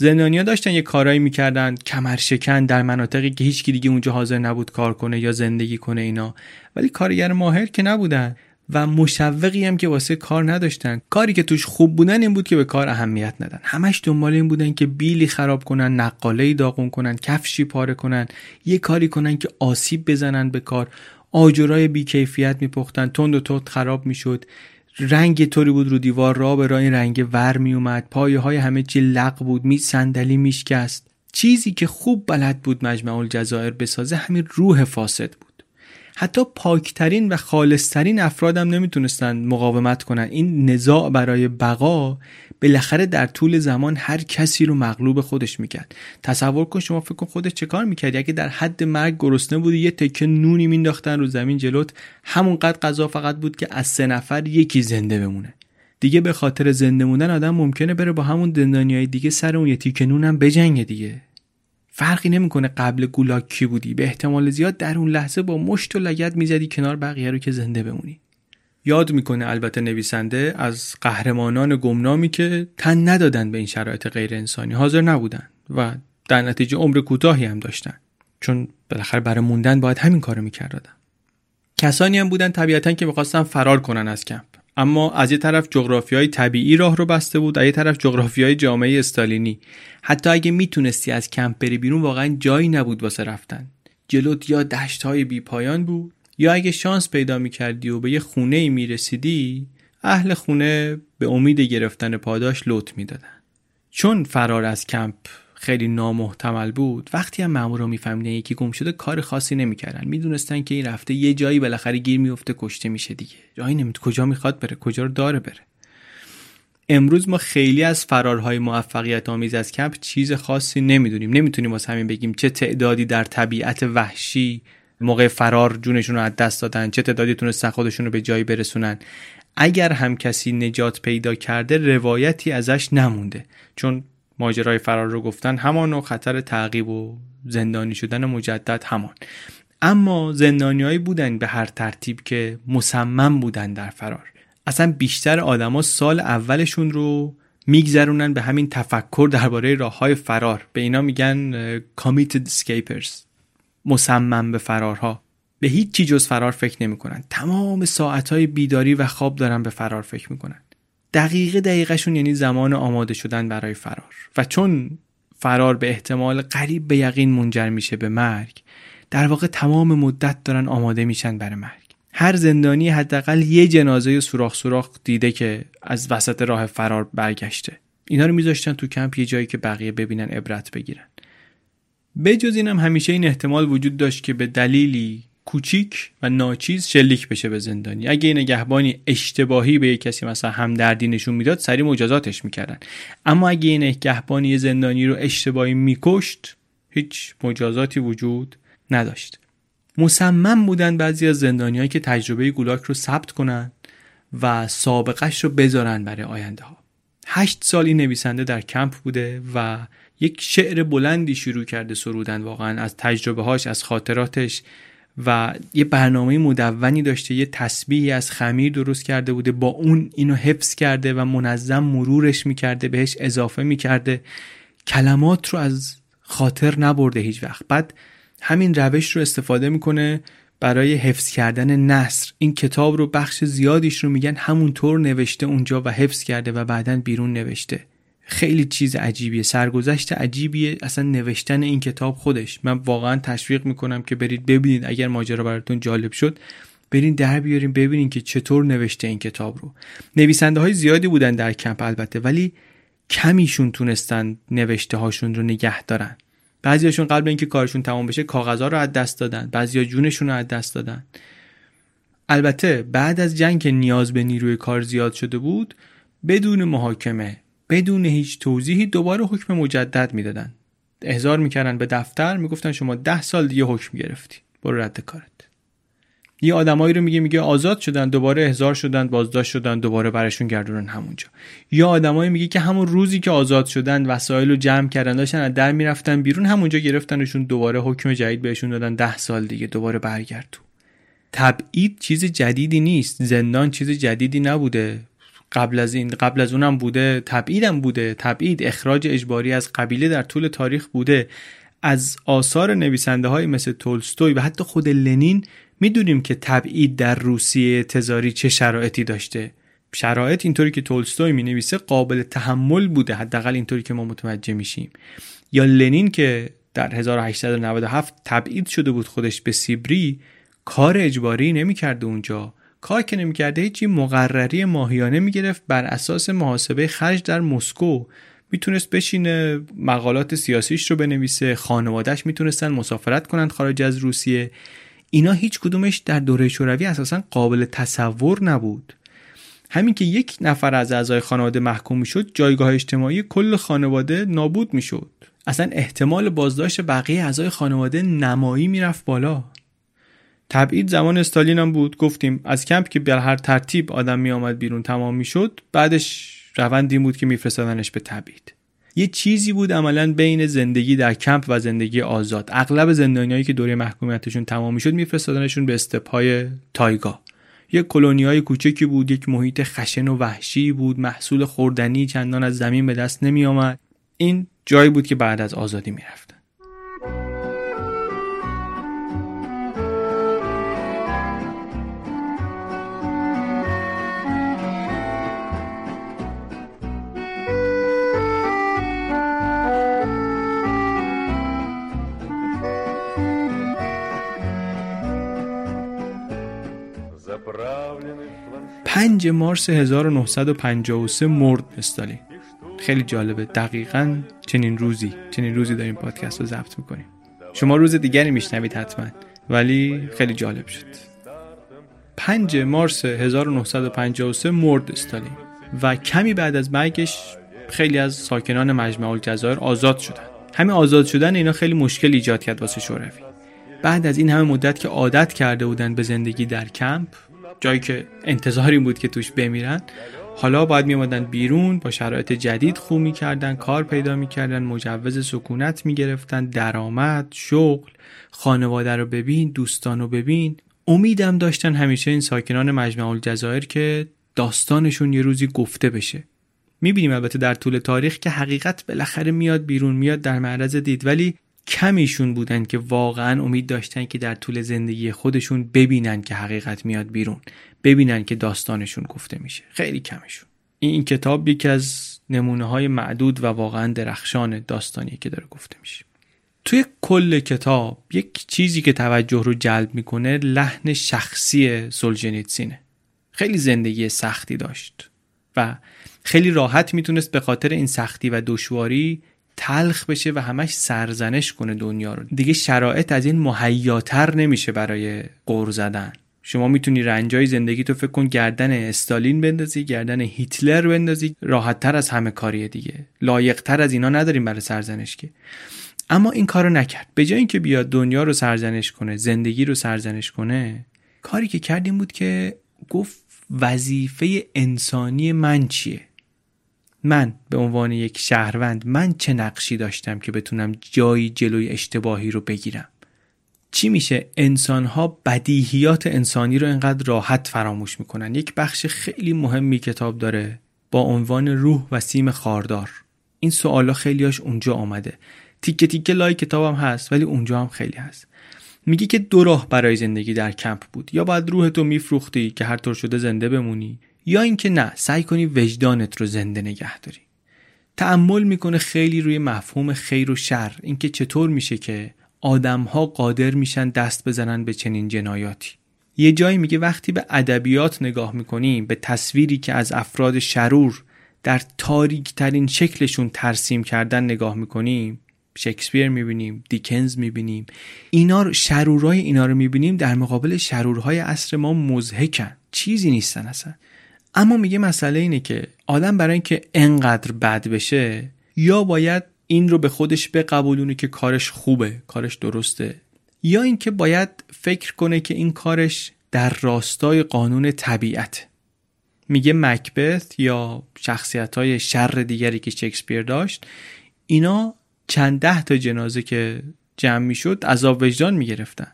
زندانیا داشتن یه کارایی می‌کردن کمرشکن در مناطقی که هیچ دیگه اونجا حاضر نبود کار کنه یا زندگی کنه اینا. ولی کارگر ماهر که نبودن و مشوقی هم که واسه کار نداشتن. کاری که توش خوب بودن این بود که به کار اهمیت ندن. همش دنبال این بودن که بیلی خراب کنن نقاله داغون کنن کفشی پاره کنن یه کاری کنن که آسیب بزنن به کار. آجرای بیکیفیت میپختن تند و تند خراب می‌شد. رنگ طوری بود رو دیوار را به راه رنگ ور می اومد. پایه های همه چی لق بود می صندلی میشکست. چیزی که خوب بلد بود مجمع الجزایر بسازه همین روح فاسد بود. حتی پاکترین و خالصترین افرادم نمی‌تونستن مقاومت کنن. این نزاع برای بقا بالاخره در طول زمان هر کسی رو مغلوب خودش می‌کرد. تصور کن شما فکر کن خودش چه کار می‌کردی؟ اگه در حد مرگ گرسنه بودی یه تکه نونی مینداختن رو زمین جلوت همونقدر غذا فقط بود که از سه نفر یکی زنده بمونه. دیگه به خاطر زنده موندن آدم ممکنه بره با همون دندانیای دیگه سر اون یه تیکه نونم بجنگه دیگه. فرقی نمی‌کنه قبل گولاک کی بودی. به احتمال زیاد در اون لحظه با مشت و لگت می‌زدی کنار بقیه رو که زنده بمونی. یاد می‌کنه البته نویسنده از قهرمانان گمنامی که تن ندادن به این شرایط غیر انسانی. حاضر نبودن و در نتیجه عمر کوتاهی هم داشتن. چون بالاخره برای موندن باید همین کارو می‌کردن. کسانی هم بودن طبیعتا که می‌خواستن فرار کنن از کمپ. اما از یه طرف های طبیعی راه رو بسته بود از یه طرف های جامعه استالینی. حتی اگه می‌تونستی از کمپ بری بیرون واقعا جایی نبود واسه رفتن. جلوت یا دشت های بی پایان بود یا اگه شانس پیدا می‌کردی و به یه خونه ای می‌رسیدی اهل خونه به امید گرفتن پاداش لط می‌دادن. چون فرار از کمپ خیلی نامحتمل بود. وقتی هم مامورا میفهمیدن یکی گم شده کار خاصی نمی‌کردن. می‌دونستن که این رفته یه جایی بالاخره گیر میفته کشته میشه دیگه. جایی نمید کجا می‌خواد بره کجا رو داره بره. امروز ما خیلی از فرارهای موفقیت آمیز از کمپ چیز خاصی نمی‌دونیم. نمی‌تونیم واسه همین بگیم چه تعدادی در طبیعت وحشی موقع فرار جونشون رو از دست دادن چه تعدادی تونستن خودشون رو به جایی برسونن. اگر هم کسی نجات پیدا کرده روایتی ازش نمونده. چون ماجرای فرار رو گفتن همان و خطر تعقیب و زندانی شدن مجدد همان. اما زندانیایی بودن به هر ترتیب که مصمم بودن در فرار. اصلا بیشتر آدما سال اولشون رو میگذرونن به همین تفکر درباره راه های فرار. به اینا میگن committed escapers. مصمم به فرارها. به هیچ چی جز فرار فکر نمی‌کنن. تمام ساعت های بیداری و خواب دارن به فرار فکر می‌کنن. دقیقه دقیقشون یعنی زمان آماده شدن برای فرار. و چون فرار به احتمال قریب به یقین منجر میشه به مرگ در واقع تمام مدت دارن آماده میشن برای مرگ. هر زندانی حداقل یه جنازه سوراخ سوراخ دیده که از وسط راه فرار برگشته. اینا رو میذاشتن تو کمپ یه جایی که بقیه ببینن عبرت بگیرن. بجز اینم همیشه این احتمال وجود داشت که به دلیلی کوچیک و ناچیز شلیک بشه به زندانی. اگه این نگهبانی اشتباهی به یک کسی مثلا همدردی نشون می‌داد سری مجازاتش می‌کردن. اما اگه این نگهبانی زندانی رو اشتباهی میکشت هیچ مجازاتی وجود نداشت. مصمم بودن بعضی از زندانیایی که تجربه گولاک رو ثبت کنن و سابقش رو بذارن برای آینده ها هشت سال این نویسنده در کمپ بوده و یک شعر بلندی شروع کرده سرودن واقعا از تجربه هاش از خاطراتش. و یه برنامه مدونی داشته یه تسبیحی از خمیر درست کرده بوده با اون اینو حفظ کرده و منظم مرورش می‌کرده بهش اضافه می‌کرده. کلمات رو از خاطر نبرده هیچ وقت. بعد همین روش رو استفاده می‌کنه برای حفظ کردن نصر این کتاب رو بخش زیادیش رو میگن همونطور نوشته اونجا و حفظ کرده و بعدا بیرون نوشته. خیلی چیز عجیبیه. سرگذشت عجیبیه. اصلا نوشتن این کتاب خودش. من واقعا تشویق می‌کنم که برید ببینید. اگر ماجرا براتون جالب شد برین در بیارین ببینین که چطور نوشته این کتاب رو. نویسنده های زیادی بودن در کمپ البته ولی کمیشون تونستن نوشته هاشون رو نگه دارن. بعضیاشون قبل اینکه کارشون تمام بشه کاغذها رو از دست دادن. بعضیا جونشون رو از دست دادن. البته بعد از جنگ که نیاز به نیروی کار زیاد شده بود بدون محاکمه بدون هیچ توضیحی دوباره حکم مجدد می‌دادن. احضار می‌کردن به دفتر می‌گفتن شما ده سال دیگه حکم گرفتی. برو رد کارت. یه آدمایی رو میگه میگه آزاد شدن دوباره احضار شدن بازداشت شدن دوباره برشون گردونن همونجا. یا آدمایی میگه که همون روزی که آزاد شدن وسایل رو جمع کردن داشتن از در می‌رفتن بیرون همونجا گرفتنشون دوباره حکم جدید بهشون دادن ده سال دیگه دوباره برگرد تو. تبعید چیز جدیدی نیست. زندان چیز جدیدی نبوده. قبل از این قبل از اونم بوده تبعیدم بوده. تبعید اخراج اجباری از قبیله در طول تاریخ بوده. از آثار نویسنده های مثل تولستوی و حتی خود لنین می‌دونیم که تبعید در روسیه تزاری چه شرایطی داشته. شرایط اینطوری که تولستوی می نویسه قابل تحمل بوده. حداقل اینطوری که ما متوجه میشیم. یا لنین که در 1897 تبعید شده بود خودش به سیبری کار اجباری نمی‌کرده اونجا. کار که نمی‌کرده هیچی مقرری ماهیانه می‌گرفت بر اساس محاسبه خرج در مسکو. می‌تونست بشینه مقالات سیاسیش رو بنویسه خانوادهش می‌تونستن مسافرت کنند خارج از روسیه. اینا هیچ کدومش در دوره شوروی اساسا قابل تصور نبود. همین که یک نفر از اعضای خانواده محکوم می‌شد جایگاه اجتماعی کل خانواده نابود می‌شد. اصلا احتمال بازداشت بقیه اعضای خانواده نمایی می‌رفت بالا. تبعید زمان استالین هم بود. گفتیم از کمپ که به هر ترتیب آدم می آمد بیرون تمام می شد بعدش روندی بود که میفرستادنش به تبعید. یه چیزی بود عملا بین زندگی در کمپ و زندگی آزاد. اغلب زندانیایی که دوره محکومیتشون تمام می می‌شد میفرستادنشون به استپای تایگا. یک کلونیای کوچکی بود یک محیط خشن و وحشی بود محصول خوردنی چندان از زمین به دست نمی آمد. این جایی بود که بعد از آزادی می‌رفتن 5 مارس 1953 مرد استالین خیلی جالبه. دقیقا چنین روزی چنین روزی داریم پادکست رو ضبط می‌کنیم. شما روز دیگری میشنوید حتما ولی خیلی جالب شد. 5 مارس 1953 مرد استالین و کمی بعد از مرگش خیلی از ساکنان مجمع الجزایر آزاد شدن. همین آزاد شدن اینا خیلی مشکل ایجاد کرد واسه شوروی. بعد از این همه مدت که عادت کرده بودن به زندگی در کمپ جایی که انتظار این بود که توش بمیرن. حالا باید میامدن بیرون با شرایط جدید خو می‌کردن کار پیدا می‌کردن مجوز سکونت می‌گرفتن درآمد شغل خانواده رو ببین دوستان رو ببین. امیدم داشتن همیشه این ساکنان مجمع الجزایر که داستانشون یه روزی گفته بشه. می‌بینیم البته در طول تاریخ که حقیقت بالاخره میاد بیرون میاد در معرض دید. ولی کمیشون بودن که واقعا امید داشتن که در طول زندگی خودشون ببینن که حقیقت میاد بیرون ببینن که داستانشون گفته میشه. خیلی کمشون این کتاب یکی از نمونه های معدود و واقعا درخشان داستانی که داره گفته میشه. توی کل کتاب یک چیزی که توجه رو جلب می‌کنه لحن شخصی سولجنیتسینه خیلی زندگی سختی داشت و خیلی راحت می‌تونست به خاطر این سختی و دشواری تلخ بشه و همش سرزنش کنه دنیا رو. دیگه شرایط از این مهیاتر نمیشه برای قور زدن. شما می‌تونی رنجای زندگی تو فکر کن گردن استالین بندازی گردن هیتلر بندازی. راحت تر از همه کاریه دیگه. لایق تر از اینا نداریم برای سرزنش که. اما این کارو نکرد. به جای اینکه بیاد دنیا رو سرزنش کنه زندگی رو سرزنش کنه کاری که کردیم بود که گفت وظیفه انسانی من چیه؟ من به عنوان یک شهروند من چه نقشی داشتم که بتونم جایی جلوی اشتباهی رو بگیرم؟ چی میشه؟ انسان ها بدیهیات انسانی رو انقدر راحت فراموش می‌کنن. یک بخش خیلی مهمی کتاب داره با عنوان روح و سیم خاردار. این سوالا خیلیاش اونجا آمده. تیکه تیکه لای کتابم هست ولی اونجا هم خیلی هست. میگی که دو راه برای زندگی در کمپ بود. یا باید روحتو میفروختی که هر طور شده زنده بمونی یا اینکه نه سعی کنی وجدانت رو زنده نگه داری. تعمل می‌کنه خیلی روی مفهوم خیر و شر اینکه چطور میشه که آدمها قادر میشن دست بزنن به چنین جنایاتی. یه جایی میگه وقتی به ادبیات نگاه می‌کنیم به تصویری که از افراد شرور در تاریک ترین شکلشون ترسیم کردن نگاه می‌کنیم شکسپیر می‌بینیم دیکنز می‌بینیم اینا رو شرورای اینا رو می‌بینیم در مقابل شرورهای عصر ما مزهکن. چیزی نیستن اصلا. اما میگه مسئله اینه که آدم برای اینکه انقدر بد بشه یا باید این رو به خودش بقبولونه که کارش خوبه کارش درسته یا اینکه باید فکر کنه که این کارش در راستای قانون طبیعت. میگه مکبث یا شخصیت های شر دیگری که شکسپیر داشت اینا چند ده تا جنازه که جمع می‌شد عذاب وجدان می‌گرفتن.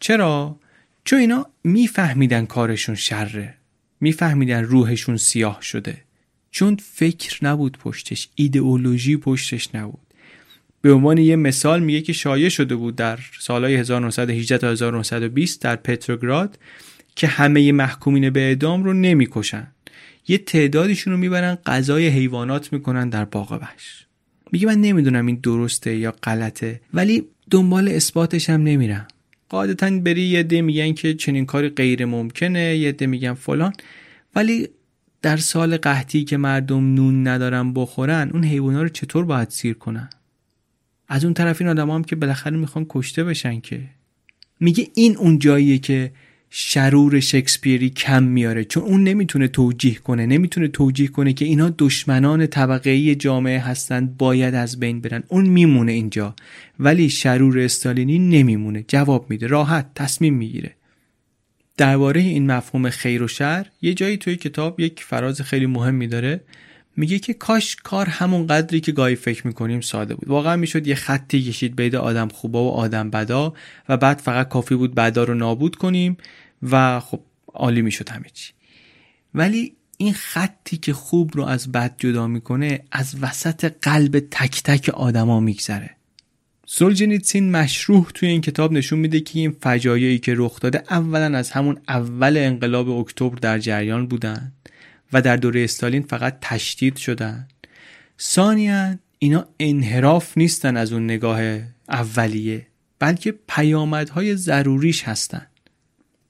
چرا؟ چون اینا میفهمیدن کارشون شره. میفهمیدن روحشون سیاه شده. چون فکر نبود پشتش ایدئولوژی پشتش نبود. به عنوان یه مثال میگه که شایع شده بود در سالهای 1918 تا 1920 در پتروگراد که همه محکومین به اعدام رو نمی‌کشن. یه تعدادشون رو می‌برن غذای حیوانات می‌کنن در باغ وحش. میگه من نمی‌دونم این درسته یا غلطه ولی دنبال اثباتش هم نمیرم. قاعدتا بری یه ده میگن که چنین کاری غیر ممکنه یه ده میگن فلان. ولی در سال قحطی که مردم نون ندارن بخورن اون حیوانا رو چطور باید سیر کنن؟ از اون طرف این آدم هم که بالاخره می‌خوان کشته بشن که. میگه این اون جاییه که شرور شکسپیری کم میاره. چون اون نمی‌تونه توجیه کنه. نمی‌تونه توجیه کنه که اینا دشمنان طبقه جامعه هستند. باید از بین برن. اون میمونه اینجا. ولی شرور استالینی نمیمونه. جواب میده. راحت. تصمیم می‌گیره. درباره این مفهوم خیر و شر یه جایی توی کتاب یک فراز خیلی مهمی داره. میگه که کاش کار همون قدری که گاهی فکر می‌کنیم ساده بود. واقعا می‌شد یه خطی کشید بین آدم خوبا و آدم بدا و بعد فقط کافی بود بدا رو نابود کنیم. و خب عالی می‌شد همه چی. ولی این خطی که خوب رو از بد جدا می‌کنه از وسط قلب تک تک آدما میگذره. سولجنیتسین مشروح توی این کتاب نشون میده که این فجایعی که رخ داده اولا از همون اول انقلاب اکتبر در جریان بودن و در دوره استالین فقط تشدید شدن. ثانیا اینا انحراف نیستن از اون نگاه اولیه بلکه پیامدهای ضروریش هستن.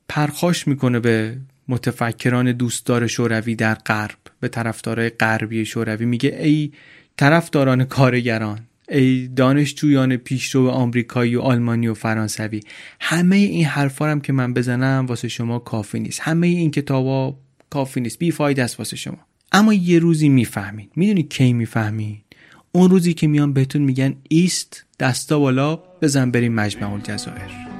پرخاش می‌کنه به متفکران دوستدار شوروی در غرب به طرفدارای غربی شوروی. میگه ای طرفداران کارگران ای دانشجویان پیشرو آمریکایی و آلمانی و فرانسوی همه این حرفا هم که من بزنم واسه شما کافی نیست. همه این کتابا کافی نیست. بیفاید است واسه شما. اما یه روزی می‌فهمین. می‌دونی کی می‌فهمین؟ اون روزی که میان بهتون میگن ایست دستا بالا بزن بریم مجمع الجزایر.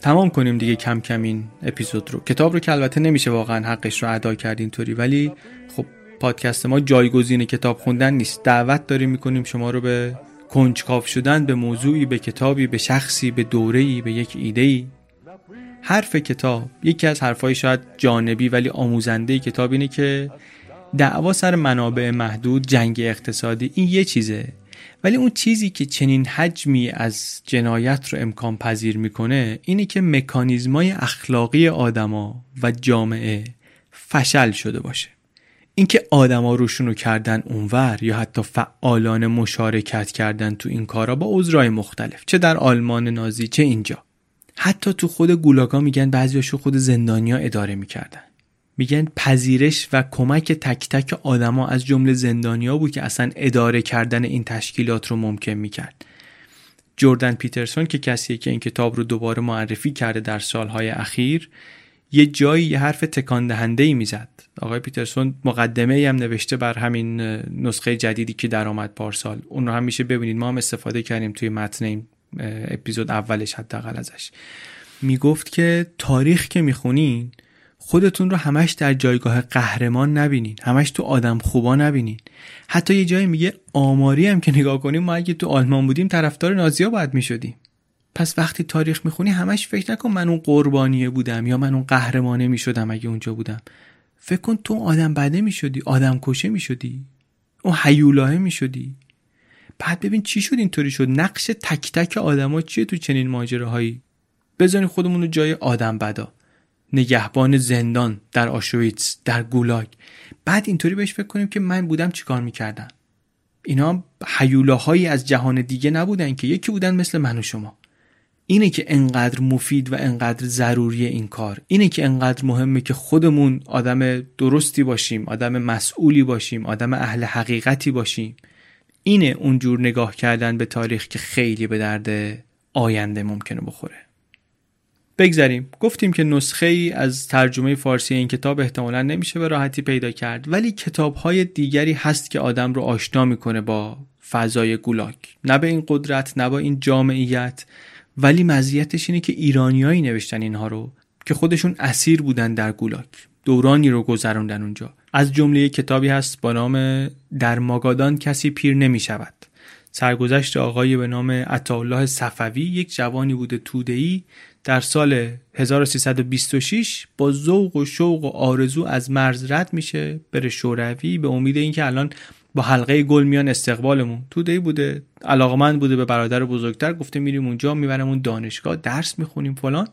تمام کنیم دیگه کم کم این اپیزود رو. کتاب رو که البته نمیشه واقعا حقش رو ادا کرد اینطوری ولی خب پادکست ما جایگزین کتاب خوندن نیست. دعوت داریم می‌کنیم شما رو به کنجکاو شدن به موضوعی به کتابی به شخصی به دوره‌ای به یک ایده‌ای. حرف کتاب یکی از حرفهای شاید جانبی ولی آموزنده کتاب اینه که دعوا سر منابع محدود جنگ اقتصادی این یه چیزه. ولی اون چیزی که چنین حجمی از جنایت رو امکان پذیر می‌کنه اینه که مکانیزمای اخلاقی آدما و جامعه فشل شده باشه. اینکه آدما روشونو کردن اونور یا حتی فعالان مشارکت کردن تو این کارا با عذرای مختلف چه در آلمان نازی چه اینجا. حتی تو خود گولاگا میگن بعضیاشو خود زندانیا اداره می‌کردن. میگن پذیرش و کمک تک تک آدما از جمله زندانیا بود که اصلا اداره کردن این تشکیلات رو ممکن می‌کرد. جردن پیترسون که کسیه که این کتاب رو دوباره معرفی کرده در سالهای اخیر یه جایی یه حرف تکان دهنده ای می‌زد. آقای پیترسون مقدمه ای هم نوشته بر همین نسخه جدیدی که درآمد پارسال. اون رو هم میشه ببینید. ما هم استفاده کردیم توی متن این اپیزود اولش حداقل ازش. می‌گفت که تاریخ که می‌خونین خودتون رو همش در جایگاه قهرمان نبینین. همش تو آدم خوبا نبینین. حتی یه جایی میگه آماری هم که نگاه کنیم ما اگه تو آلمان بودیم طرفدار نازیا باید می‌شدیم. پس وقتی تاریخ می‌خونی همش فکر نکن من اون قربانیه بودم یا من اون قهرمانه می‌شدم اگه اونجا بودم. فکر کن تو آدم بده می‌شدی آدم کشه می‌شدی. اون حیولاه می‌شدی. بعد ببین چی شد اینطوری شد. نقش تک تک آدما چیه تو چنین ماجراهایی؟ بزنین خودمون رو جای آدم بدا. نگهبان زندان در آشویتس در گولاگ. بعد اینطوری بهش فکر کنیم که من بودم چیکار می‌کردم. اینا حیولاهایی از جهان دیگه نبودن که یکی بودن مثل من و شما. اینه که انقدر مفید و انقدر ضروری این کار. اینه که انقدر مهمه که خودمون آدم درستی باشیم آدم مسئولی باشیم آدم اهل حقیقتی باشیم. اینه اونجور نگاه کردن به تاریخ که خیلی به درد آینده ممکنه بخوره. بگذریم. گفتیم که نسخه ای از ترجمه فارسی این کتاب احتمالا نمیشه به راحتی پیدا کرد ولی کتاب های دیگری هست که آدم رو آشنا می‌کنه با فضای گولاک. نه به این قدرت نه با این جامعیت. ولی مزیتش اینه که ایرانیایی نوشتن اینها رو که خودشون اسیر بودن در گولاک. دورانی رو گذروندن اونجا. از جمله کتابی هست با نام در ماگادان کسی پیر نمی شود سرگذشت آقای به نام عطاالله صفوی یک جوانی بوده توده‌ای در سال 1326 با ذوق و شوق و آرزو از مرز رد میشه بره شوروی به امید اینکه الان با حلقه گل میان استقبالمون. توده‌ای بوده علاقمند بوده به برادر بزرگتر گفته میریم اونجا میبرمون دانشگاه درس می‌خونیم فلان.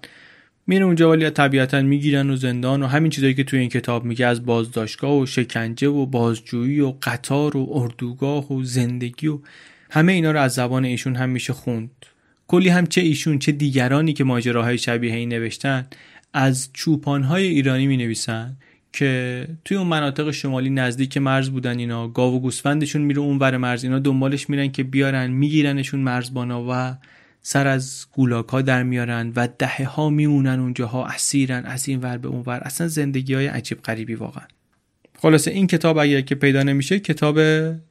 میره اونجا ولی طبیعتا می‌گیرن و زندان و همین چیزایی که توی این کتاب میگه از بازداشتگاه و شکنجه و بازجویی و قطار و اردوگاه و زندگی و همه اینا رو از زبان ایشون هم میشه خوند. کلی هم چه ایشون چه دیگرانی که ماجراهای شبیه این نوشتن از چوپانهای ایرانی می نویسن که توی اون مناطق شمالی نزدیک مرز بودن اینا گاو و گوسفندشون میره اون ور مرز اینا دنبالش میرن که بیارن میگیرنشون مرزبانا و سر از گولاک ها در میارن و دهه ها میمونن اونجاها اسیرن از این ور به اون ور. اصلا زندگی های عجیب غریبی واقعا. خلاصه این کتاب اگر که پیدا نمیشه کتاب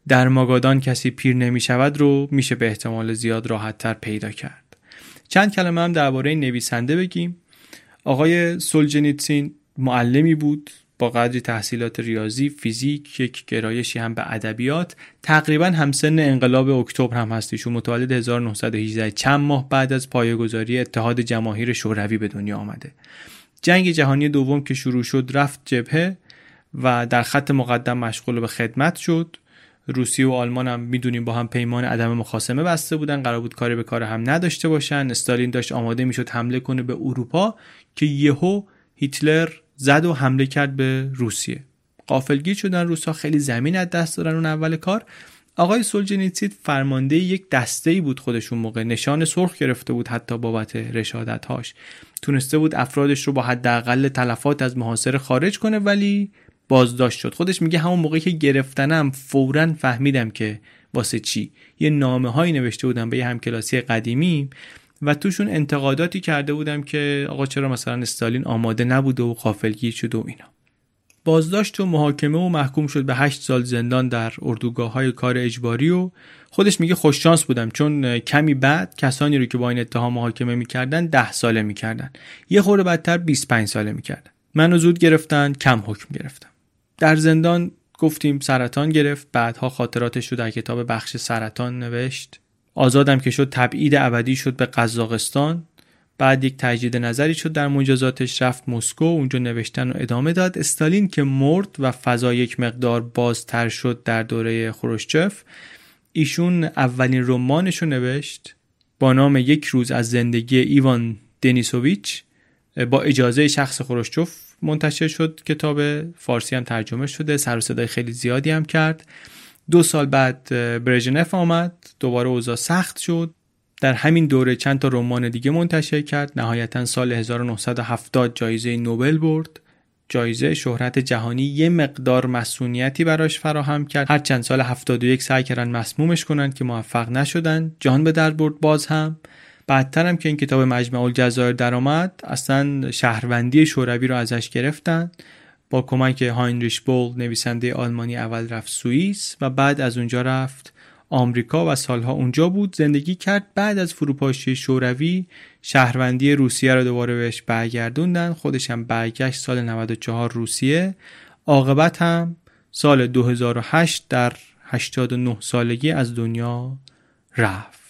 در ماگادان کسی پیر نمی‌شود رو میشه به احتمال زیاد راحت تر پیدا کرد. چند کلمه هم درباره نویسنده بگیم. آقای سولجنیتسین معلمی بود با قدری تحصیلات ریاضی فیزیک یک گرایشی هم به ادبیات. تقریبا همسن انقلاب اکتبر هم هستیشون متولد 1918 چند ماه بعد از پایه‌گذاری اتحاد جماهیر شوروی به دنیا آمده. جنگ جهانی دوم که شروع شد رفت جبهه. و در خط مقدم مشغول به خدمت شد. روسیه و آلمان هم می‌دونیم با هم پیمان عدم مخاسمه بسته بودن. قرار بود کاری به کار هم نداشته باشن. استالین داشت آماده می‌شد حمله کنه به اروپا که یهو هیتلر زد و حمله کرد به روسیه. قافلگیر شدن روسا خیلی زمین از دست دادن اون اول کار. آقای سولجنیتسید فرمانده یک دسته ای بود خودشون موقع. نشان سرخ گرفته بود حتی بابت رشادت هاش تونسته بود افرادش رو با حداقل تلفات از محاصره خارج کنه ولی بازداشت شد. خودش میگه همون موقعی که گرفتنم فورا فهمیدم که واسه چی. یه نامه هایی نوشته بودم به یه همکلاسی قدیمی و توشون انتقاداتی کرده بودم که آقا چرا مثلا استالین آماده نبوده و قافلگیر شد و اینا. بازداشت و محاکمه و محکوم شد به هشت سال زندان در اردوگاه های کار اجباری و خودش میگه خوششانس بودم چون کمی بعد کسانی رو که با این اتهام محاکمه می‌کردن ده ساله می‌کردن. یه خورده بدتر 25 ساله می‌کردن. منو زود گرفتن کم حکم گرفتم. در زندان گفتیم سرطان گرفت بعدها خاطراتش رو در کتاب بخش سرطان نوشت. آزادم که شد تبعید ابدی شد به قزاقستان. بعد یک تجدید نظری شد در مجازاتش رفت مسکو اونجا نوشتن و ادامه داد. استالین که مرد و فضا یک مقدار بازتر شد در دوره خروشچف ایشون اولین رمانش رو نوشت با نام یک روز از زندگی ایوان دنیسوویچ با اجازه شخص خروشچف منتشر شد کتاب فارسی هم ترجمه شده سر و صدای خیلی زیادی هم کرد. دو سال بعد برژنف آمد دوباره اوضاع سخت شد. در همین دوره چند تا رمان دیگه منتشر کرد. نهایتا سال 1970 جایزه نوبل برد. جایزه شهرت جهانی یه مقدار مسئولیتی براش فراهم کرد. هر چند سال 71 سعی کردن مسمومش کنن که موفق نشدن. جان به در برد باز هم. بعدتر هم که این کتاب مجمع الجزایر درآمد اصلا شهروندی شوروی رو ازش گرفتن با کمک هاینریش بول نویسنده آلمانی اول رفت سوئیس و بعد از اونجا رفت آمریکا و سالها اونجا بود. زندگی کرد. بعد از فروپاشی شوروی شهروندی روسیه رو دوباره بهش برگردوندن. خودش هم برگشت سال 94 روسیه. عاقبت هم سال 2008 در 89 سالگی از دنیا رفت.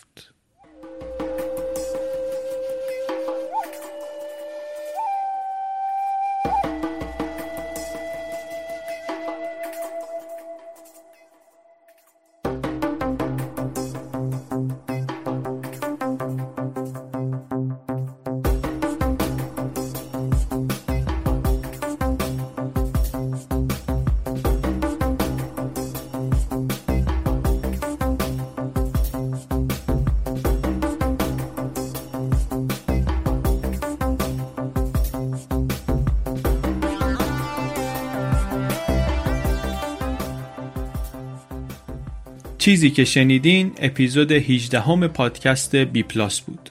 چیزی که شنیدین اپیزود 18 همه پادکست بی پلاس بود.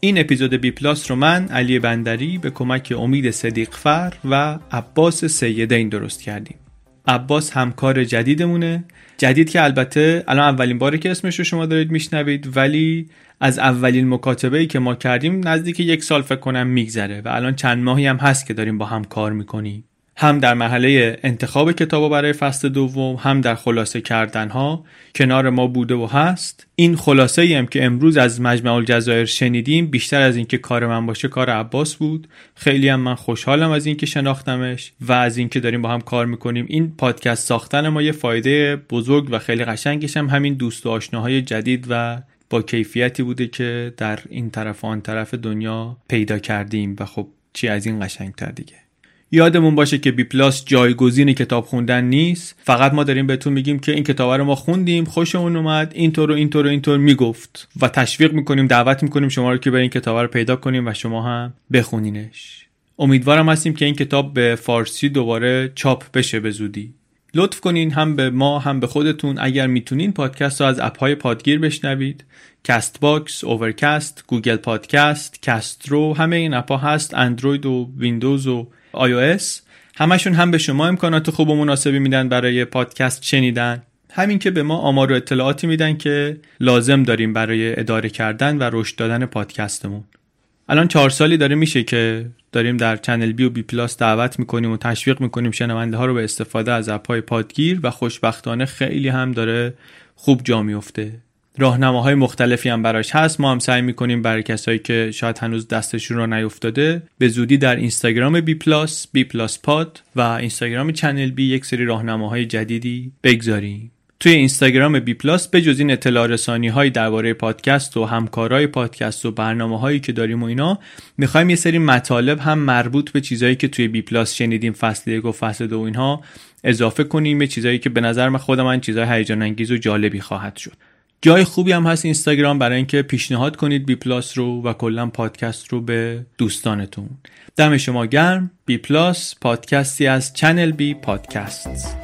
این اپیزود بی پلاس رو من علی بندری به کمک امید صدیقفر و عباس سیدین درست کردیم. عباس همکار جدیدمونه. جدید که البته الان اولین باره که اسمش رو شما دارید میشنوید ولی از اولین مکاتبه ای که ما کردیم نزدیک یک سال فکر کنم میگذره و الان چند ماهی هم هست که داریم با هم کار می‌کنیم. هم در مرحله انتخاب کتاب برای فصل دوم هم در خلاصه کردن ها کنار ما بوده و هست. این خلاصه هم که امروز از مجمع الجزایر شنیدیم بیشتر از اینکه کار من باشه کار عباس بود. خیلی هم من خوشحالم از اینکه شناختمش و از اینکه داریم با هم کار می‌کنیم. این پادکست ساختن ما یه فایده بزرگ و خیلی قشنگش هم همین دوست و آشناهای جدید و با کیفیتی بوده که در این طرف و آن طرف دنیا پیدا کردیم و خب چی از این قشنگتر دیگه؟ یادمون باشه که بی پلاس جایگزین کتاب خوندن نیست. فقط ما داریم بهتون میگیم که این کتاب رو ما خوندیم. خوشمون اومد. اینطور و اینطور و اینطور می‌گفت. و تشویق می‌کنیم دعوت می‌کنیم شما رو که برین کتاب رو پیدا کنیم و شما هم بخونینش. امیدوارم هستیم که این کتاب به فارسی دوباره چاپ بشه به زودی. لطف کنین هم به ما هم به خودتون. اگر می‌تونین پادکست رو از اپ های پادگیر بشنوید. Castbox، Overcast، Google Podcast، Castro همه این اپ ها هست. اندروید و ویندوز و iOS. همشون هم به شما امکانات خوب و مناسبی میدن برای پادکست شنیدن. همین که به ما آمار و اطلاعاتی میدن که لازم داریم برای اداره کردن و رشد دادن پادکستمون. الان چهار سالی داره میشه که داریم در چنل بی و بی پلاس دعوت می‌کنیم و تشویق می‌کنیم شنونده ها رو به استفاده از اپهای پادگیر و خوشبختانه خیلی هم داره خوب جا میفته راهنماهای مختلفی هم براش هست. ما هم سعی می‌کنیم برای کسایی که شاید هنوز دستشون رو نیفتاده به زودی در اینستاگرام بی پلاس بی پلاس پاد و اینستاگرام چنل بی یک سری راهنماهای جدیدی بگذاریم. توی اینستاگرام بی پلاس به جز این اطلاع رسانی های درباره پادکست و همکارای پادکست و برنامه هایی که داریم و اینا می‌خوایم یه سری مطالب هم مربوط به چیزهایی که توی بی پلاس شنیدیم فصل یک و فصل دو اینها اضافه کنیم به چیزهایی که به نظر من خودم من چیزهای هیجان انگیز و جالبی خواهد شد. جای خوبی هم هست اینستاگرام برای اینکه پیشنهاد کنید بی پلاس رو و کلا پادکست رو به دوستانتون. دم شما گرم. بی پلاس پادکستی از چنل بی پادکست.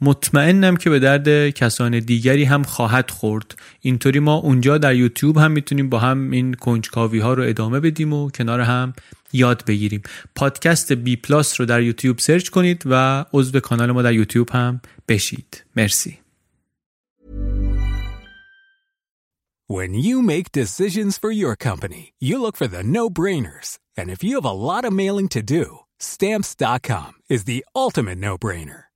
مطمئنم که به درد کسان دیگری هم خواهد خورد اینطوری ما اونجا در یوتیوب هم می‌تونیم با هم این کنجکاوی ها رو ادامه بدیم و کنار هم یاد بگیریم پادکست بی پلاس رو در یوتیوب سرچ کنید و عضو کانال ما در یوتیوب هم بشید مرسی When you make decisions for your company, you look for the no-brainers. And if you have a lot of mailing to do, stamps.com is the ultimate no-brainer.